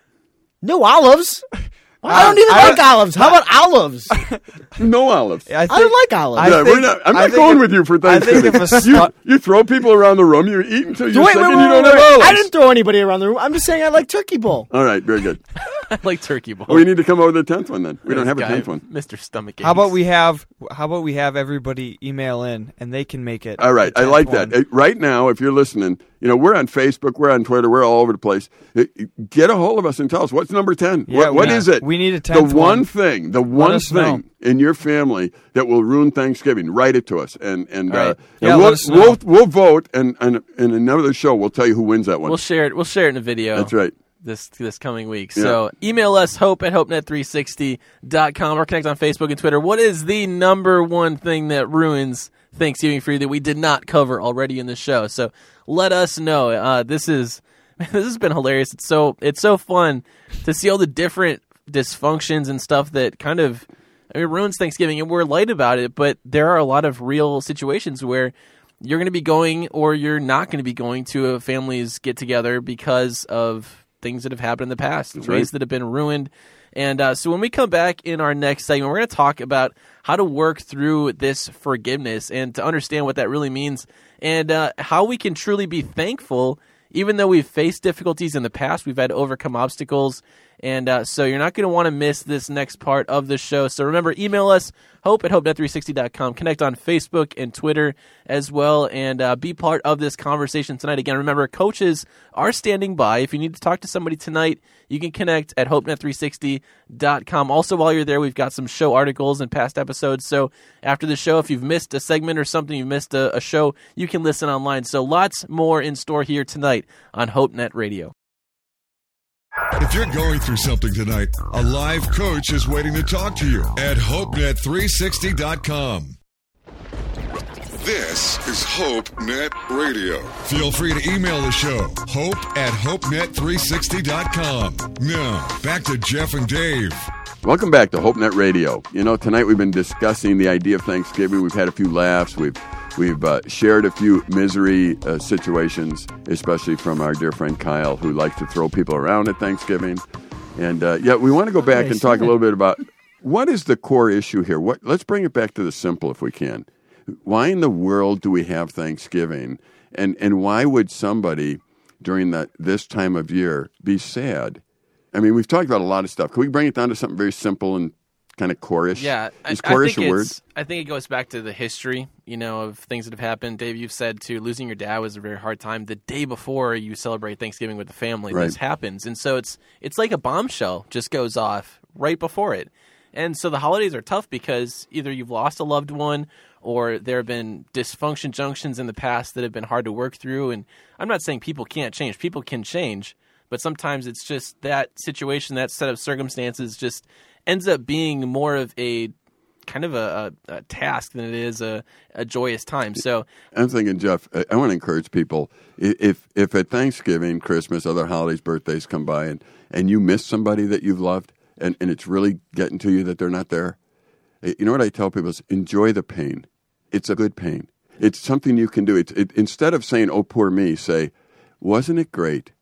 No olives. [LAUGHS] I don't even like olives. How about olives? [LAUGHS] No olives. I, I don't like olives. I yeah, we're think- not, I'm not think going if- with you for I think Thanksgiving. if a [LAUGHS] you, you throw people around the room, you eat until you're wait, sick wait, and wait, you don't wait, have olives. I didn't throw anybody around the room. I'm just saying I like turkey bowl. All right, very good. [LAUGHS] I like turkey bowl. Well, we need to come over the tenth one then. We don't have a Guy, tenth one. Mr. Stomach. How about we have How about we have everybody email in and they can make it. All right, I like 10th that. Right now, if you're listening, you know we're on Facebook, we're on Twitter, we're all over the place. Get a hold of us and tell us what's number ten. Yeah, what, what we- is it? we need a The one thing, the one thing know. in your family that will ruin Thanksgiving. Write it to us, and and, All uh. Yeah, and we'll, we'll we'll vote, and and in another show we'll tell you who wins that one. We'll share it. We'll share it in a video. That's right. This this coming week. Yeah. So email us hope at hopenet360.com or connect on Facebook and Twitter. What is the number one thing that ruins Thanksgiving for you that we did not cover already in the show? So let us know. Uh, this is [LAUGHS] this has been hilarious. It's so it's so fun to see all the different dysfunctions and stuff that kind of I mean ruins Thanksgiving and we're light about it, but there are a lot of real situations where you're going to be going or you're not going to be going to a family's get together because of things that have happened in the past, ways right. that have been ruined. And uh, so when we come back in our next segment, we're going to talk about how to work through this forgiveness and to understand what that really means and uh, how we can truly be thankful. Even though we've faced difficulties in the past, we've had to overcome obstacles. And uh, so you're not going to want to miss this next part of the show. So remember, email us, hope at hopenet360.com. Connect on Facebook and Twitter as well, and uh, be part of this conversation tonight. Again, remember, coaches are standing by. If you need to talk to somebody tonight, you can connect at hopenet360.com. Also, while you're there, we've got some show articles and past episodes. So after the show, if you've missed a segment or something, you've missed a, a show, you can listen online. So lots more in store here tonight on HopeNet Radio. If you're going through something tonight, a live coach is waiting to talk to you at HopeNet360.com. This is HopeNet Radio. Feel free to email the show, hope at HopeNet360.com. Now, back to Jeff and Dave. Welcome back to HopeNet Radio. You know, tonight we've been discussing the idea of Thanksgiving. We've had a few laughs. We've we've uh, shared a few misery uh, situations, especially from our dear friend Kyle, who likes to throw people around at Thanksgiving. And uh, yeah, we want to go back and talk a little [LAUGHS] bit about what is the core issue here. What? Let's bring it back to the simple, if we can. Why in the world do we have Thanksgiving, and and why would somebody during that this time of year be sad? I mean, we've talked about a lot of stuff. Can we bring it down to something very simple and kind of core-ish? Yeah, I, is I a word? I think it goes back to the history, you know, of things that have happened. Dave, you've said too, losing your dad was a very hard time. The day before you celebrate Thanksgiving with the family, Right. this happens, and so it's it's like a bombshell just goes off right before it. And so the holidays are tough because either you've lost a loved one or there have been dysfunction junctions in the past that have been hard to work through. And I'm not saying people can't change; people can change, but sometimes it's just that situation, that set of circumstances, just ends up being more of a kind of a, a, a task than it is a, a joyous time. So I'm thinking, Jeff. I, want to encourage people. If if at Thanksgiving, Christmas, other holidays, birthdays come by, and and you miss somebody that you've loved, and and it's really getting to you that they're not there. eh, You know what I tell people is enjoy the pain. It's a good pain. It's something you can do. It's it, instead of saying "Oh, poor me," say, "Wasn't it great?"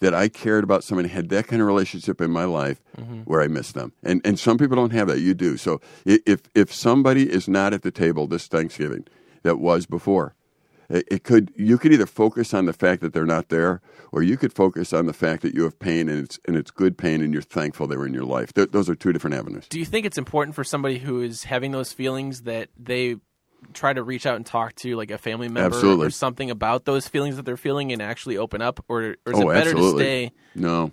That I cared about somebody, had that kind of relationship in my life mm-hmm. where I missed them, and and some people don't have that. You do. So if if somebody is not at the table this Thanksgiving that was before, it, it could you could either focus on the fact that they're not there, or you could focus on the fact that you have pain and it's and it's good pain and you're thankful they were in your life. Th- those are two different avenues. do you think it's important for somebody who is having those feelings that they try to reach out and talk to like a family member Absolutely. or something about those feelings that they're feeling and actually open up or, or is oh, it better absolutely. to stay No,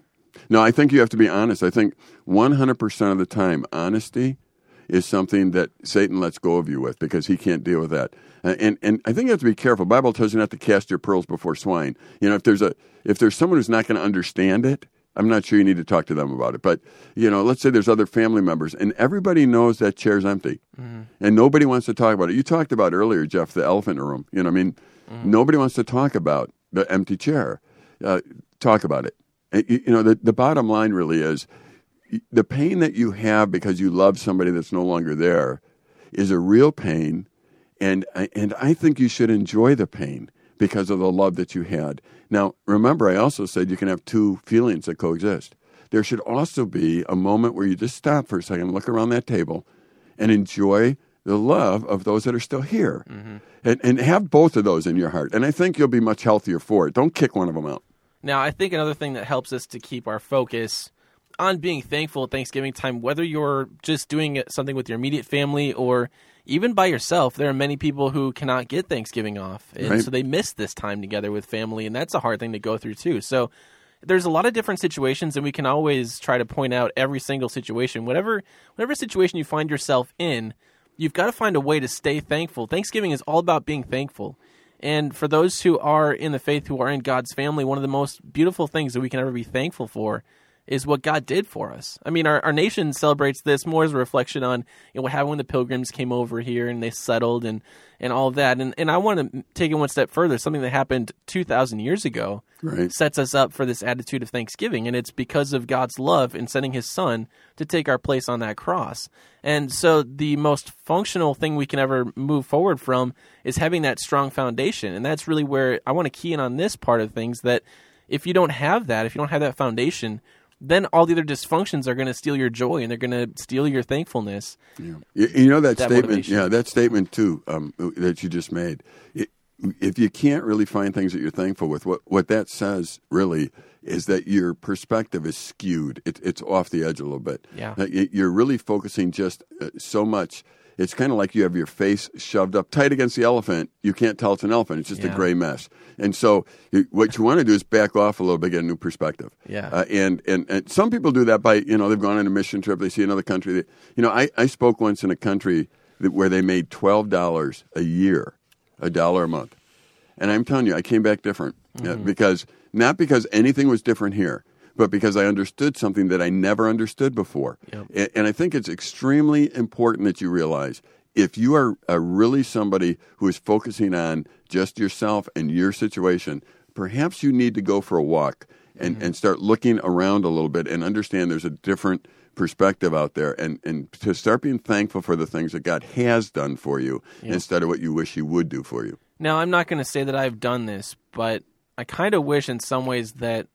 no. I think you have to be honest. I think 100 percent of the time, honesty is something that Satan lets go of you with because he can't deal with that. And and I think you have to be careful. Bible tells you not to cast your pearls before swine. You know, if there's a if there's someone who's not going to understand it, I'm not sure you need to talk to them about it. But you know, let's say there's other family members, and everybody knows that chair's empty, mm-hmm. and nobody wants to talk about it. You talked about earlier, Jeff, the elephant in the room. You know, I mean, mm-hmm. nobody wants to talk about the empty chair. Uh, talk about it. And, You you know, the, the bottom line really is the pain that you have because you love somebody that's no longer there is a real pain, and uh, and I think you should enjoy the pain because of the love that you had. Now, remember, I also said you can have two feelings that coexist. there should also be a moment where you just stop for a second, look around that table, and enjoy the love of those that are still here. Mm-hmm. And, and have both of those in your heart. And I think you'll be much healthier for it. Don't kick one of them out. Now, I think another thing that helps us to keep our focus on being thankful at Thanksgiving time, whether you're just doing something with your immediate family or even by yourself, there are many people who cannot get Thanksgiving off. And Right. so they miss this time together with family, and that's a hard thing to go through, too. So there's a lot of different situations, and we can always try to point out every single situation. Whatever, whatever situation you find yourself in, you've got to find a way to stay thankful. Thanksgiving is all about being thankful. And for those who are in the faith, who are in God's family, one of the most beautiful things that we can ever be thankful for is what God did for us. I mean, our, our nation celebrates this more as a reflection on you know, what happened when the pilgrims came over here and they settled and, and all of that. And, and I want to take it one step further. Something that happened 2,000 years ago Right. sets us up for this attitude of thanksgiving. And it's because of God's love in sending his son to take our place on that cross. And so the most functional thing we can ever move forward from is having that strong foundation. And that's really where I want to key in on this part of things that if you don't have that, if you don't have that foundation, then all the other dysfunctions are going to steal your joy and they're going to steal your thankfulness. You, you know that, That statement, motivation. yeah, that statement too um, that you just made. It, if you can't really find things that you're thankful with, what what that says really is that your perspective is skewed. It, it's off the edge a little bit. Yeah. You- you're really focusing just uh, so much. It's kind of like you have your face shoved up tight against the elephant. You can't tell it's an elephant. It's just Yeah. a gray mess. And so, you, what you want to do is back off a little bit, get a new perspective. Yeah. Uh, and, and and some people do that by you know they've gone on a mission trip. They see another country. That, you know, I, I spoke once in a country that, where they made twelve dollars a year, a dollar a month, and I'm telling you, I came back different uh, because not because anything was different here, but because I understood something that I never understood before. Yep. And, and I think it's extremely important that you realize if you are, are really somebody who is focusing on just yourself and your situation, perhaps you need to go for a walk and, mm-hmm. and start looking around a little bit and understand there's a different perspective out there and, and to start being thankful for the things that God has done for you instead of what you wish He would do for you. Now, I'm not going to say that I've done this, but I kind of wish in some ways that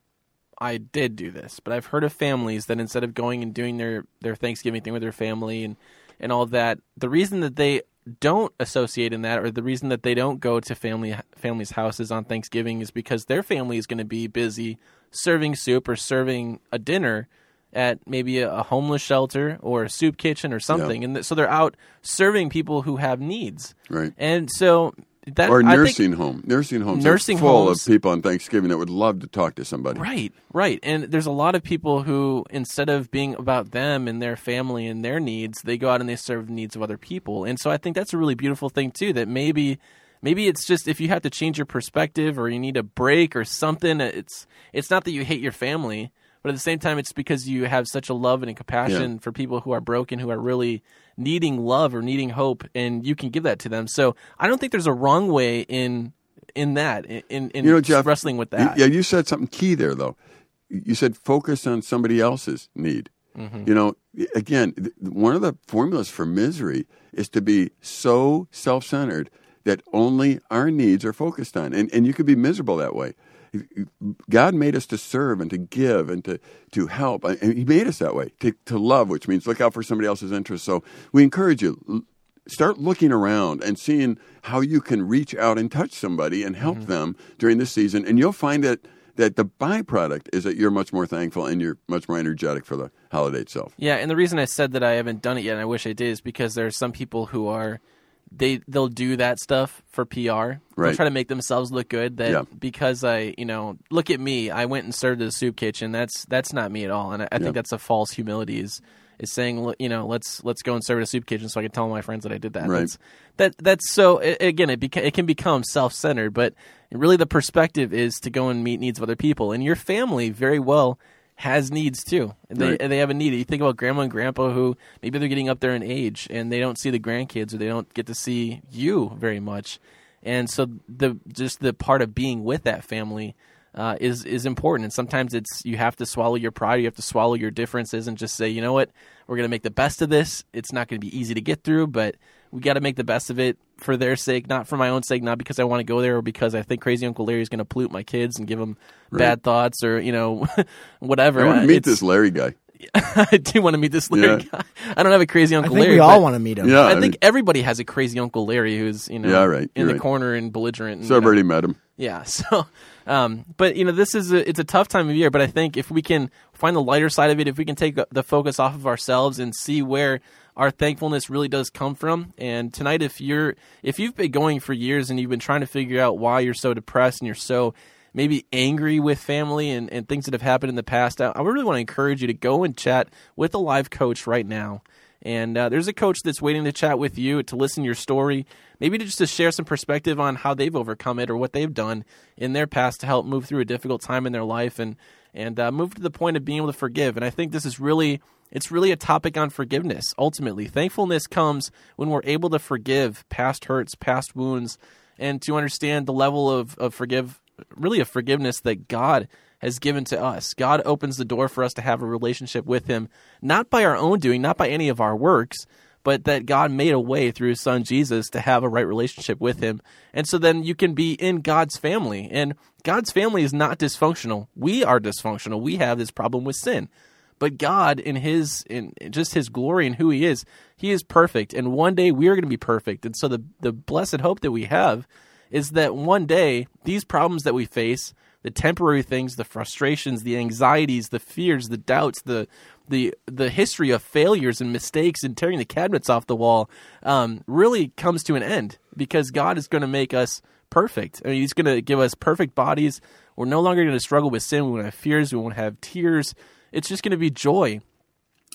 I did do this. But I've heard of families that instead of going and doing their, their Thanksgiving thing with their family and, and all that, the reason that they don't associate in that or the reason that they don't go to family families' houses on Thanksgiving is because their family is going to be busy serving soup or serving a dinner at maybe a, homeless shelter or a soup kitchen or something. And th- so they're out serving people who have needs. Right. And so that or I think- nursing home. Nursing homes Nursing are full homes- of people on Thanksgiving that would love to talk to somebody. Right, right. And there's a lot of people who, instead of being about them and their family and their needs, they go out and they serve the needs of other people. And so I think that's a really beautiful thing too. That maybe, maybe it's just if you have to change your perspective or you need a break or something. It's it's not that you hate your family, but at the same time, it's because you have such a love and a compassion Yeah. for people who are broken, who are really needing love or needing hope, and you can give that to them. So I don't think there's a wrong way in in that in in You know, Jeff, wrestling with that. Yeah, you said something key there, though. You said focus on somebody else's need. Mm-hmm. You know, again, one of the formulas for misery is to be so self centered that only our needs are focused on. And, and you could be miserable that way. God made us to serve and to give and to, to help. And He made us that way, to, to love, which means look out for somebody else's interests. So we encourage you, start looking around and seeing how you can reach out and touch somebody and help mm-hmm. them during this season. And you'll find that, that the byproduct is that you're much more thankful and you're much more energetic for the holiday itself. Yeah, and the reason I said that I haven't done it yet, and I wish I did, is because there are some people who are they they'll do that stuff for PR. They'll try to make themselves look good. That Yeah. because I, you know, look at me, I went and served at a soup kitchen. That's that's not me at all, and I, I Yeah. think that's a false humility. Is is saying, you know, let's let's go and serve at a soup kitchen so I can tell my friends that I did that. Right. That's, that that's so a- again, it beca- it can become self centered, but really the perspective is to go and meet needs of other people, and your family very well has needs too. And They Right. and they have a need. You think about grandma and grandpa who maybe they're getting up there in age and they don't see the grandkids or they don't get to see you very much. And so the just the part of being with that family uh, is is important. And sometimes it's you have to swallow your pride, you have to swallow your differences, and just say, you know what, we're going to make the best of this. It's not going to be easy to get through, but we got to make the best of it for their sake, not for my own sake, not because I want to go there or because I think Crazy Uncle Larry is going to pollute my kids and give them Right. bad thoughts or you know [LAUGHS] whatever. I want Uh, to meet it's- this Larry guy. [LAUGHS] I do want to meet this Larry Yeah. guy. I don't have a crazy I Uncle think Larry. we all want to meet him. Yeah, I, I think mean- everybody has a crazy Uncle Larry who's you know Yeah, right. in You're the right. corner and belligerent. And, So I've already met him. yeah. [LAUGHS] So, um, but you know, this is a, it's a tough time of year. But I think if we can find the lighter side of it, if we can take the focus off of ourselves and see where our thankfulness really does come from. And tonight, if you're if you've been going for years and you've been trying to figure out why you're so depressed and you're so maybe angry with family and, and things that have happened in the past, I, I really want to encourage you to go and chat with a live coach right now. And uh, there's a coach that's waiting to chat with you to listen to your story, maybe to just to share some perspective on how they've overcome it or what they've done in their past to help move through a difficult time in their life and and uh, move to the point of being able to forgive. And I think this is really it's really a topic on forgiveness. Ultimately, thankfulness comes when we're able to forgive past hurts, past wounds, and to understand the level of, of forgive really of forgiveness that God has given to us. God opens the door for us to have a relationship with Him, not by our own doing, not by any of our works, but that God made a way through His Son Jesus to have a right relationship with Him. And so then you can be in God's family. And God's family is not dysfunctional. We are dysfunctional. We have this problem with sin. But God, in His, in just His glory and who He is, He is perfect. And one day we are going to be perfect. And so the the blessed hope that we have is that one day these problems that we face, the temporary things, the frustrations, the anxieties, the fears, the doubts, the the the history of failures and mistakes and tearing the cabinets off the wall, um, really comes to an end because God is going to make us perfect. I mean, He's going to give us perfect bodies. We're no longer going to struggle with sin. We won't have fears. We won't have tears. It's just going to be joy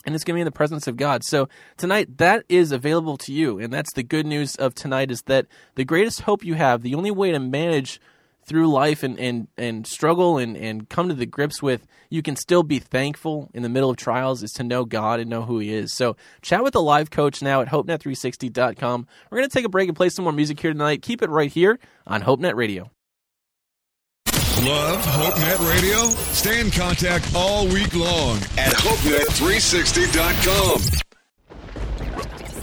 and it's going to be in the presence of God. So tonight that is available to you, and that's the good news of tonight is that the greatest hope you have, the only way to manage through life and, and, and struggle and, and come to the grips with you can still be thankful in the middle of trials is to know God and know who he is. So chat with a live coach now at hopenet360.com. We're going to take a break and play some more music here tonight. Keep it right here on HopeNet Radio. Love HopeNet Radio? Stay in contact all week long at HopeNet360.com.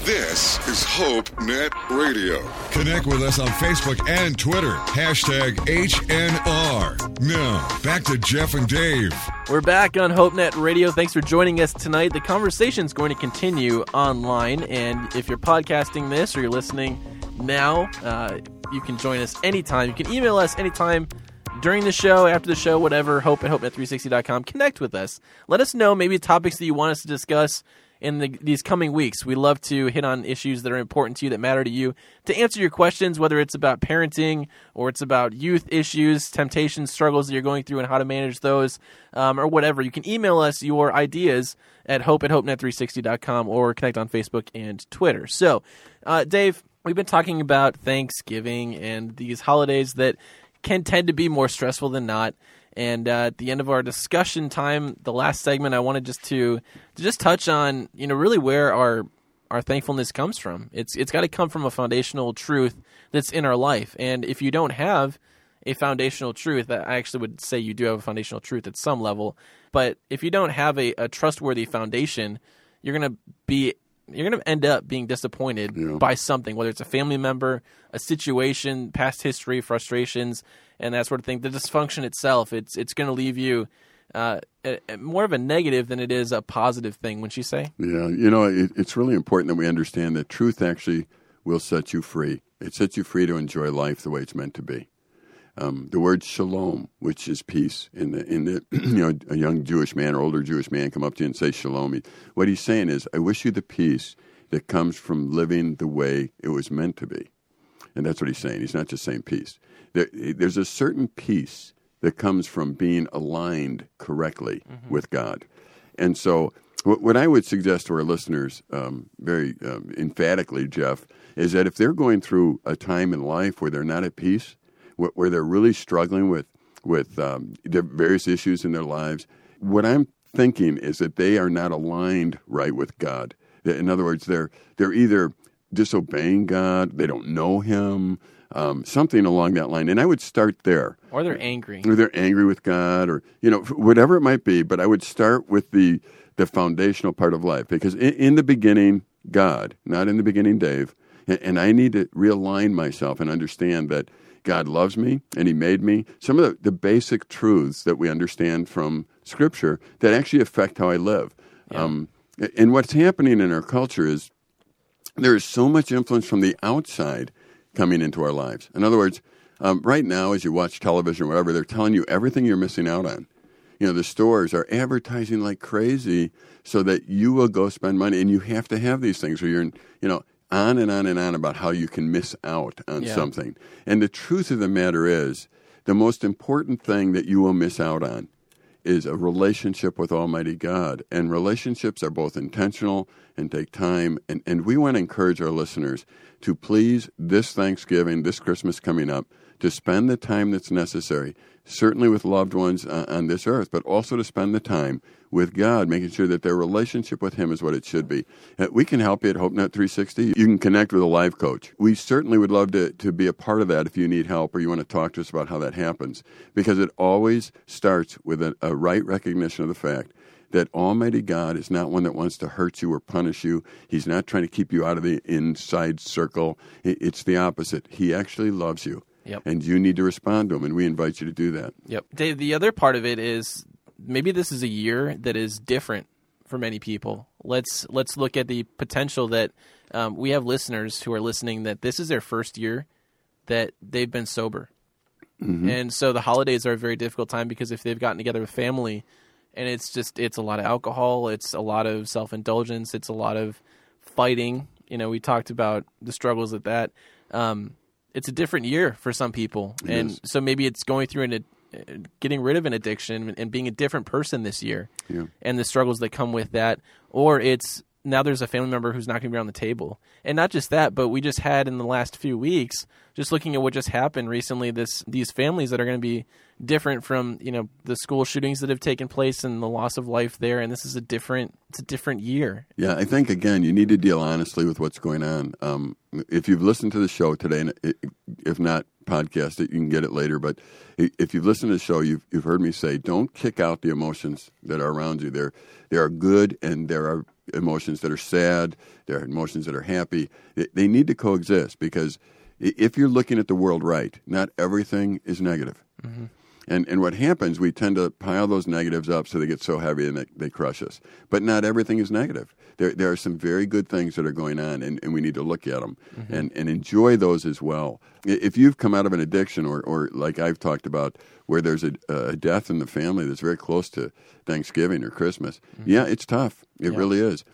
This is HopeNet Radio. Connect with us on Facebook and Twitter. Hashtag HNR. Now, back to Jeff and Dave. We're back on HopeNet Radio. Thanks for joining us tonight. The conversation is going to continue online, and if you're podcasting this or you're listening now, uh, you can join us anytime. You can email us anytime during the show, after the show, whatever. Hope at hope HopeNet360.com. Connect with us. Let us know maybe topics that you want us to discuss in the, these coming weeks. We love to hit on issues that are important to you, that matter to you, to answer your questions, whether it's about parenting or it's about youth issues, temptations, struggles that you're going through, and how to manage those, um, or whatever. You can email us your ideas at hope at hopenet360.com or connect on Facebook and Twitter. So, uh, Dave, we've been talking about Thanksgiving and these holidays that can tend to be more stressful than not. And uh, at the end of our discussion time, the last segment, I wanted just to, to just touch on, you know, really where our our thankfulness comes from. It's it's got to come from a foundational truth that's in our life. And if you don't have a foundational truth, I actually would say you do have a foundational truth at some level. But if you don't have a, a trustworthy foundation, you're going to be you're going to end up being disappointed Yeah. by something, whether it's a family member, a situation, past history, frustrations, and that sort of thing. The dysfunction itself, it's it's going to leave you uh, a, a- more of a negative than it is a positive thing. Wouldn't you say? Yeah, you know, it, it's really important that we understand that truth actually will set you free. It sets you free to enjoy life the way it's meant to be. Um, the word shalom, which is peace, in the in the [CLEARS THROAT] you know a young Jewish man or older Jewish man come up to you and say shalom. What he's saying is, I wish you the peace that comes from living the way it was meant to be, and that's what he's saying. He's not just saying peace. There, there's a certain peace that comes from being aligned correctly with God, and so what, what I would suggest to our listeners, um, very um, emphatically, Jeff, is that if they're going through a time in life where they're not at peace, where, where they're really struggling with with um, the various issues in their lives, what I'm thinking is that they are not aligned right with God. In other words, they're they're either disobeying God, they don't know Him, um, something along that line. And I would start there. Or they're angry. Or they're angry with God, or you know, whatever it might be. But I would start with the the foundational part of life because in, in the beginning, God, not in the beginning, Dave. And, and I need to realign myself and understand that God loves me and He made me. Some of the, the basic truths that we understand from Scripture that actually affect how I live. Yeah. Um, and what's happening in our culture is there is so much influence from the outside coming into our lives. In other words, um, right now, as you watch television or whatever, they're telling you everything you're missing out on. You know, the stores are advertising like crazy so that you will go spend money, and you have to have these things or you're, you know, on and on and on about how you can miss out on Yeah. something. And the truth of the matter is, the most important thing that you will miss out on is a relationship with Almighty God. And relationships are both intentional and take time. And, and we want to encourage our listeners to please, this Thanksgiving, this Christmas coming up, to spend the time that's necessary, certainly with loved ones uh, on this earth, but also to spend the time with God, making sure that their relationship with Him is what it should be. Uh, we can help you at HopeNet 360. You can connect with a life coach. We certainly would love to, to be a part of that if you need help or you want to talk to us about how that happens, because it always starts with a, a right recognition of the fact that Almighty God is not one that wants to hurt you or punish you. He's not trying to keep you out of the inside circle. It's the opposite. He actually loves you. Yep. And you need to respond to them, and we invite you to do that. Yep. Dave, the other part of it is maybe this is a year that is different for many people. Let's let's look at the potential that um, we have listeners who are listening that this is their first year that they've been sober, and so the holidays are a very difficult time because if they've gotten together with family, and it's just it's a lot of alcohol, it's a lot of self indulgence, it's a lot of fighting. You know, we talked about the struggles with that. Um, it's a different year for some people, and is. so maybe it's going through an uh, getting rid of an addiction and being a different person this year, Yeah. and the struggles that come with that, or it's now there's a family member who's not going to be around the table, and not just that, but we just had in the last few weeks, just looking at what just happened recently, this these families that are going to be different from you know the school shootings that have taken place and the loss of life there, and this is a different it's a different year. Yeah, I think again you need to deal honestly with what's going on. Um, if you've listened to the show today, and if not podcast it, you can get it later. But if you've listened to the show, you've you've heard me say, don't kick out the emotions that are around you. There there are good and there are emotions that are sad. There are emotions that are happy. They- They need to coexist because if you're looking at the world right, not everything is negative. And and what happens, we tend to pile those negatives up so they get so heavy and they, they crush us. But not everything is negative. There there are some very good things that are going on, and, and we need to look at them mm-hmm. and, and enjoy those as well. If you've come out of an addiction, or, or like I've talked about, where there's a, a death in the family that's very close to Thanksgiving or Christmas, mm-hmm. yeah, it's tough. It really is.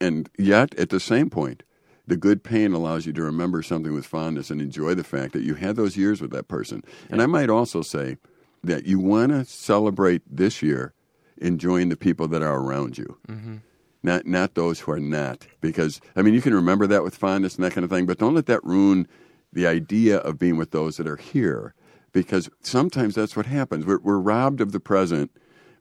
And yet, at the same point, the good pain allows you to remember something with fondness and enjoy the fact that you had those years with that person. And I might also say that you want to celebrate this year enjoying the people that are around you. Not not those who are not. Because I mean you can remember that with fondness and that kind of thing, but don't let that ruin the idea of being with those that are here. Because sometimes that's what happens. We're, we're robbed of the present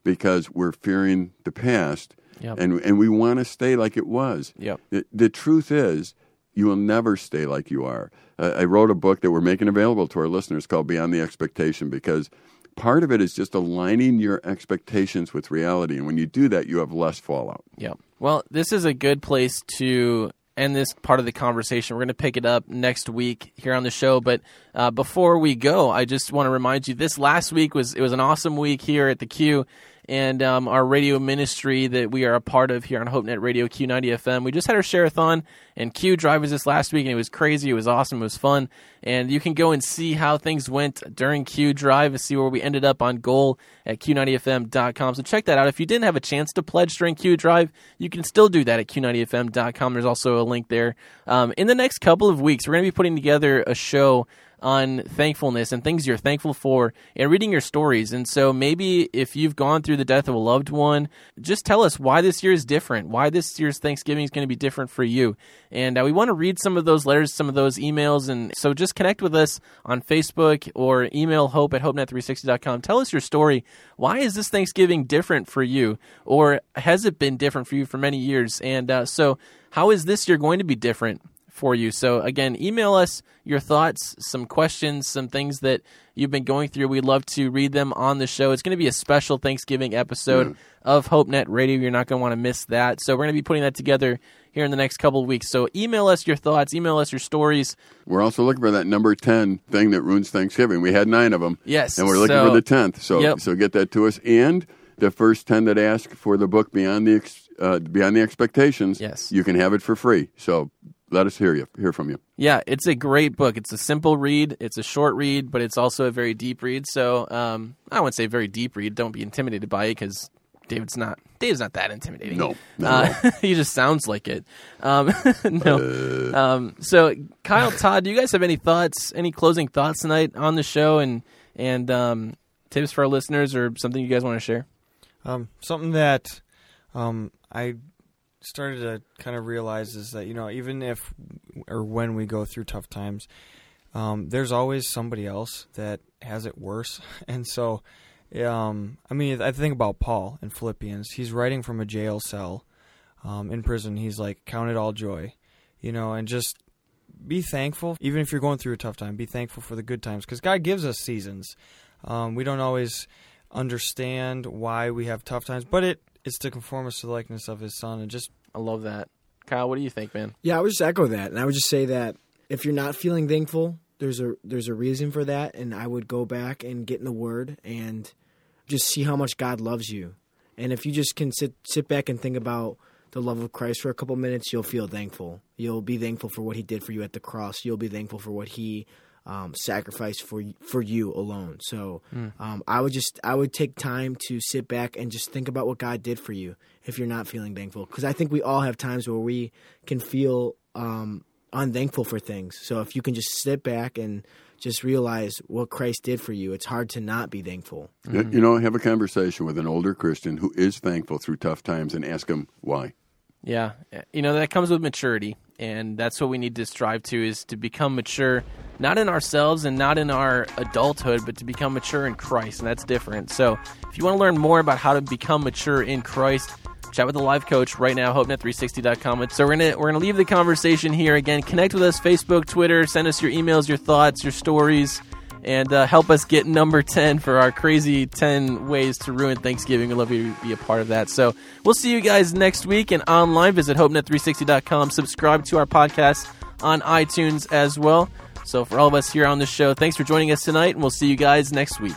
because we're fearing the past Yep. and and we want to stay like it was. Yep. The, the truth is, you will never stay like you are. Uh, I wrote a book that we're making available to our listeners called Beyond the Expectation because part of it is just aligning your expectations with reality. And when you do that, you have less fallout. Yeah. Well, this is a good place to end this part of the conversation. We're going to pick it up next week here on the show. But uh, before we go, I just want to remind you: this last week was it was an awesome week here at the Q. And um, our radio ministry that we are a part of here on HopeNet Radio Q90 FM. We just had our share-a-thon, and Q Drive was this last week, and it was crazy. It was awesome. It was fun. And you can go and see how things went during Q Drive and see where we ended up on goal at Q90FM.com. So check that out. If you didn't have a chance to pledge during Q Drive, you can still do that at Q90FM.com. There's also a link there. Um, in the next couple of weeks, we're going to be putting together a show on thankfulness and things you're thankful for and reading your stories. And so maybe if you've gone through the death of a loved one, just tell us why this year is different, why this year's Thanksgiving is going to be different for you. And uh, we want to read some of those letters, some of those emails. And so just connect with us on Facebook or email hope at hopenet360.com. Tell us your story. Why is this Thanksgiving different for you? Or has it been different for you for many years? And uh, so how is this year going to be different? For you. So again, email us your thoughts, some questions, some things that you've been going through. We'd love to read them on the show. It's going to be a special Thanksgiving episode Mm. of HopeNet Radio. You're not going to want to miss that. So we're going to be putting that together here in the next couple of weeks. So email us your thoughts, email us your stories. We're also looking for that number 10 thing that ruins Thanksgiving. We had nine of them. Yes, And we're looking so- for the 10th. So, Yep. so get that to us. And the first 10 that ask for the book Beyond the, Ex- uh, Beyond the Expectations, Yes. you can have it for free. So let us hear you, hear from you. Yeah, it's a great book. It's a simple read. It's a short read, but it's also a very deep read. So um, I wouldn't say very deep read. Don't be intimidated by it because David's not. David's not that intimidating. No, not at uh, [LAUGHS] he just sounds like it. Um, [LAUGHS] no. Um, so Kyle, Todd, do you guys have any thoughts? Any closing thoughts tonight on the show and and um, tips for our listeners or something you guys want to share? Um, something that um, I started to kind of realize is that you know even if or when we go through tough times, um, there's always somebody else that has it worse, [LAUGHS] and so um, I mean I think about Paul in Philippians. He's writing from a jail cell um, in prison. He's like, "Count it all joy," you know, and just be thankful. Even if you're going through a tough time, be thankful for the good times because God gives us seasons. Um, we don't always understand why we have tough times, but it is to conform us to the likeness of His Son, and just I love that. Kyle, what do you think, man? Yeah, I would just echo that, and I would just say that if you're not feeling thankful, there's a there's a reason for that, and I would go back and get in the Word and just see how much God loves you, and if you just can sit sit back and think about the love of Christ for a couple minutes, you'll feel thankful. You'll be thankful for what He did for you at the cross. You'll be thankful for what He um, sacrificed for for you alone. So um, I would just I would take time to sit back and just think about what God did for you if you're not feeling thankful, because I think we all have times where we can feel um, unthankful for things. So if you can just sit back and just realize what Christ did for you, it's hard to not be thankful. You- You know, have a conversation with an older Christian who is thankful through tough times and ask him why. Yeah, you know that comes with maturity, and that's what we need to strive to is to become mature, not in ourselves and not in our adulthood, but to become mature in Christ, and that's different. So, if you want to learn more about how to become mature in Christ, chat with the live coach right now, hopenet360.com. So we're gonna we're gonna leave the conversation here again. Connect with us, Facebook, Twitter, send us your emails, your thoughts, your stories and uh, help us get number 10 for our crazy 10 ways to ruin Thanksgiving. We'd love you to be a part of that. So we'll see you guys next week and online. Visit HopeNet360.com. Subscribe to our podcast on iTunes as well. So for all of us here on the show, thanks for joining us tonight, and we'll see you guys next week.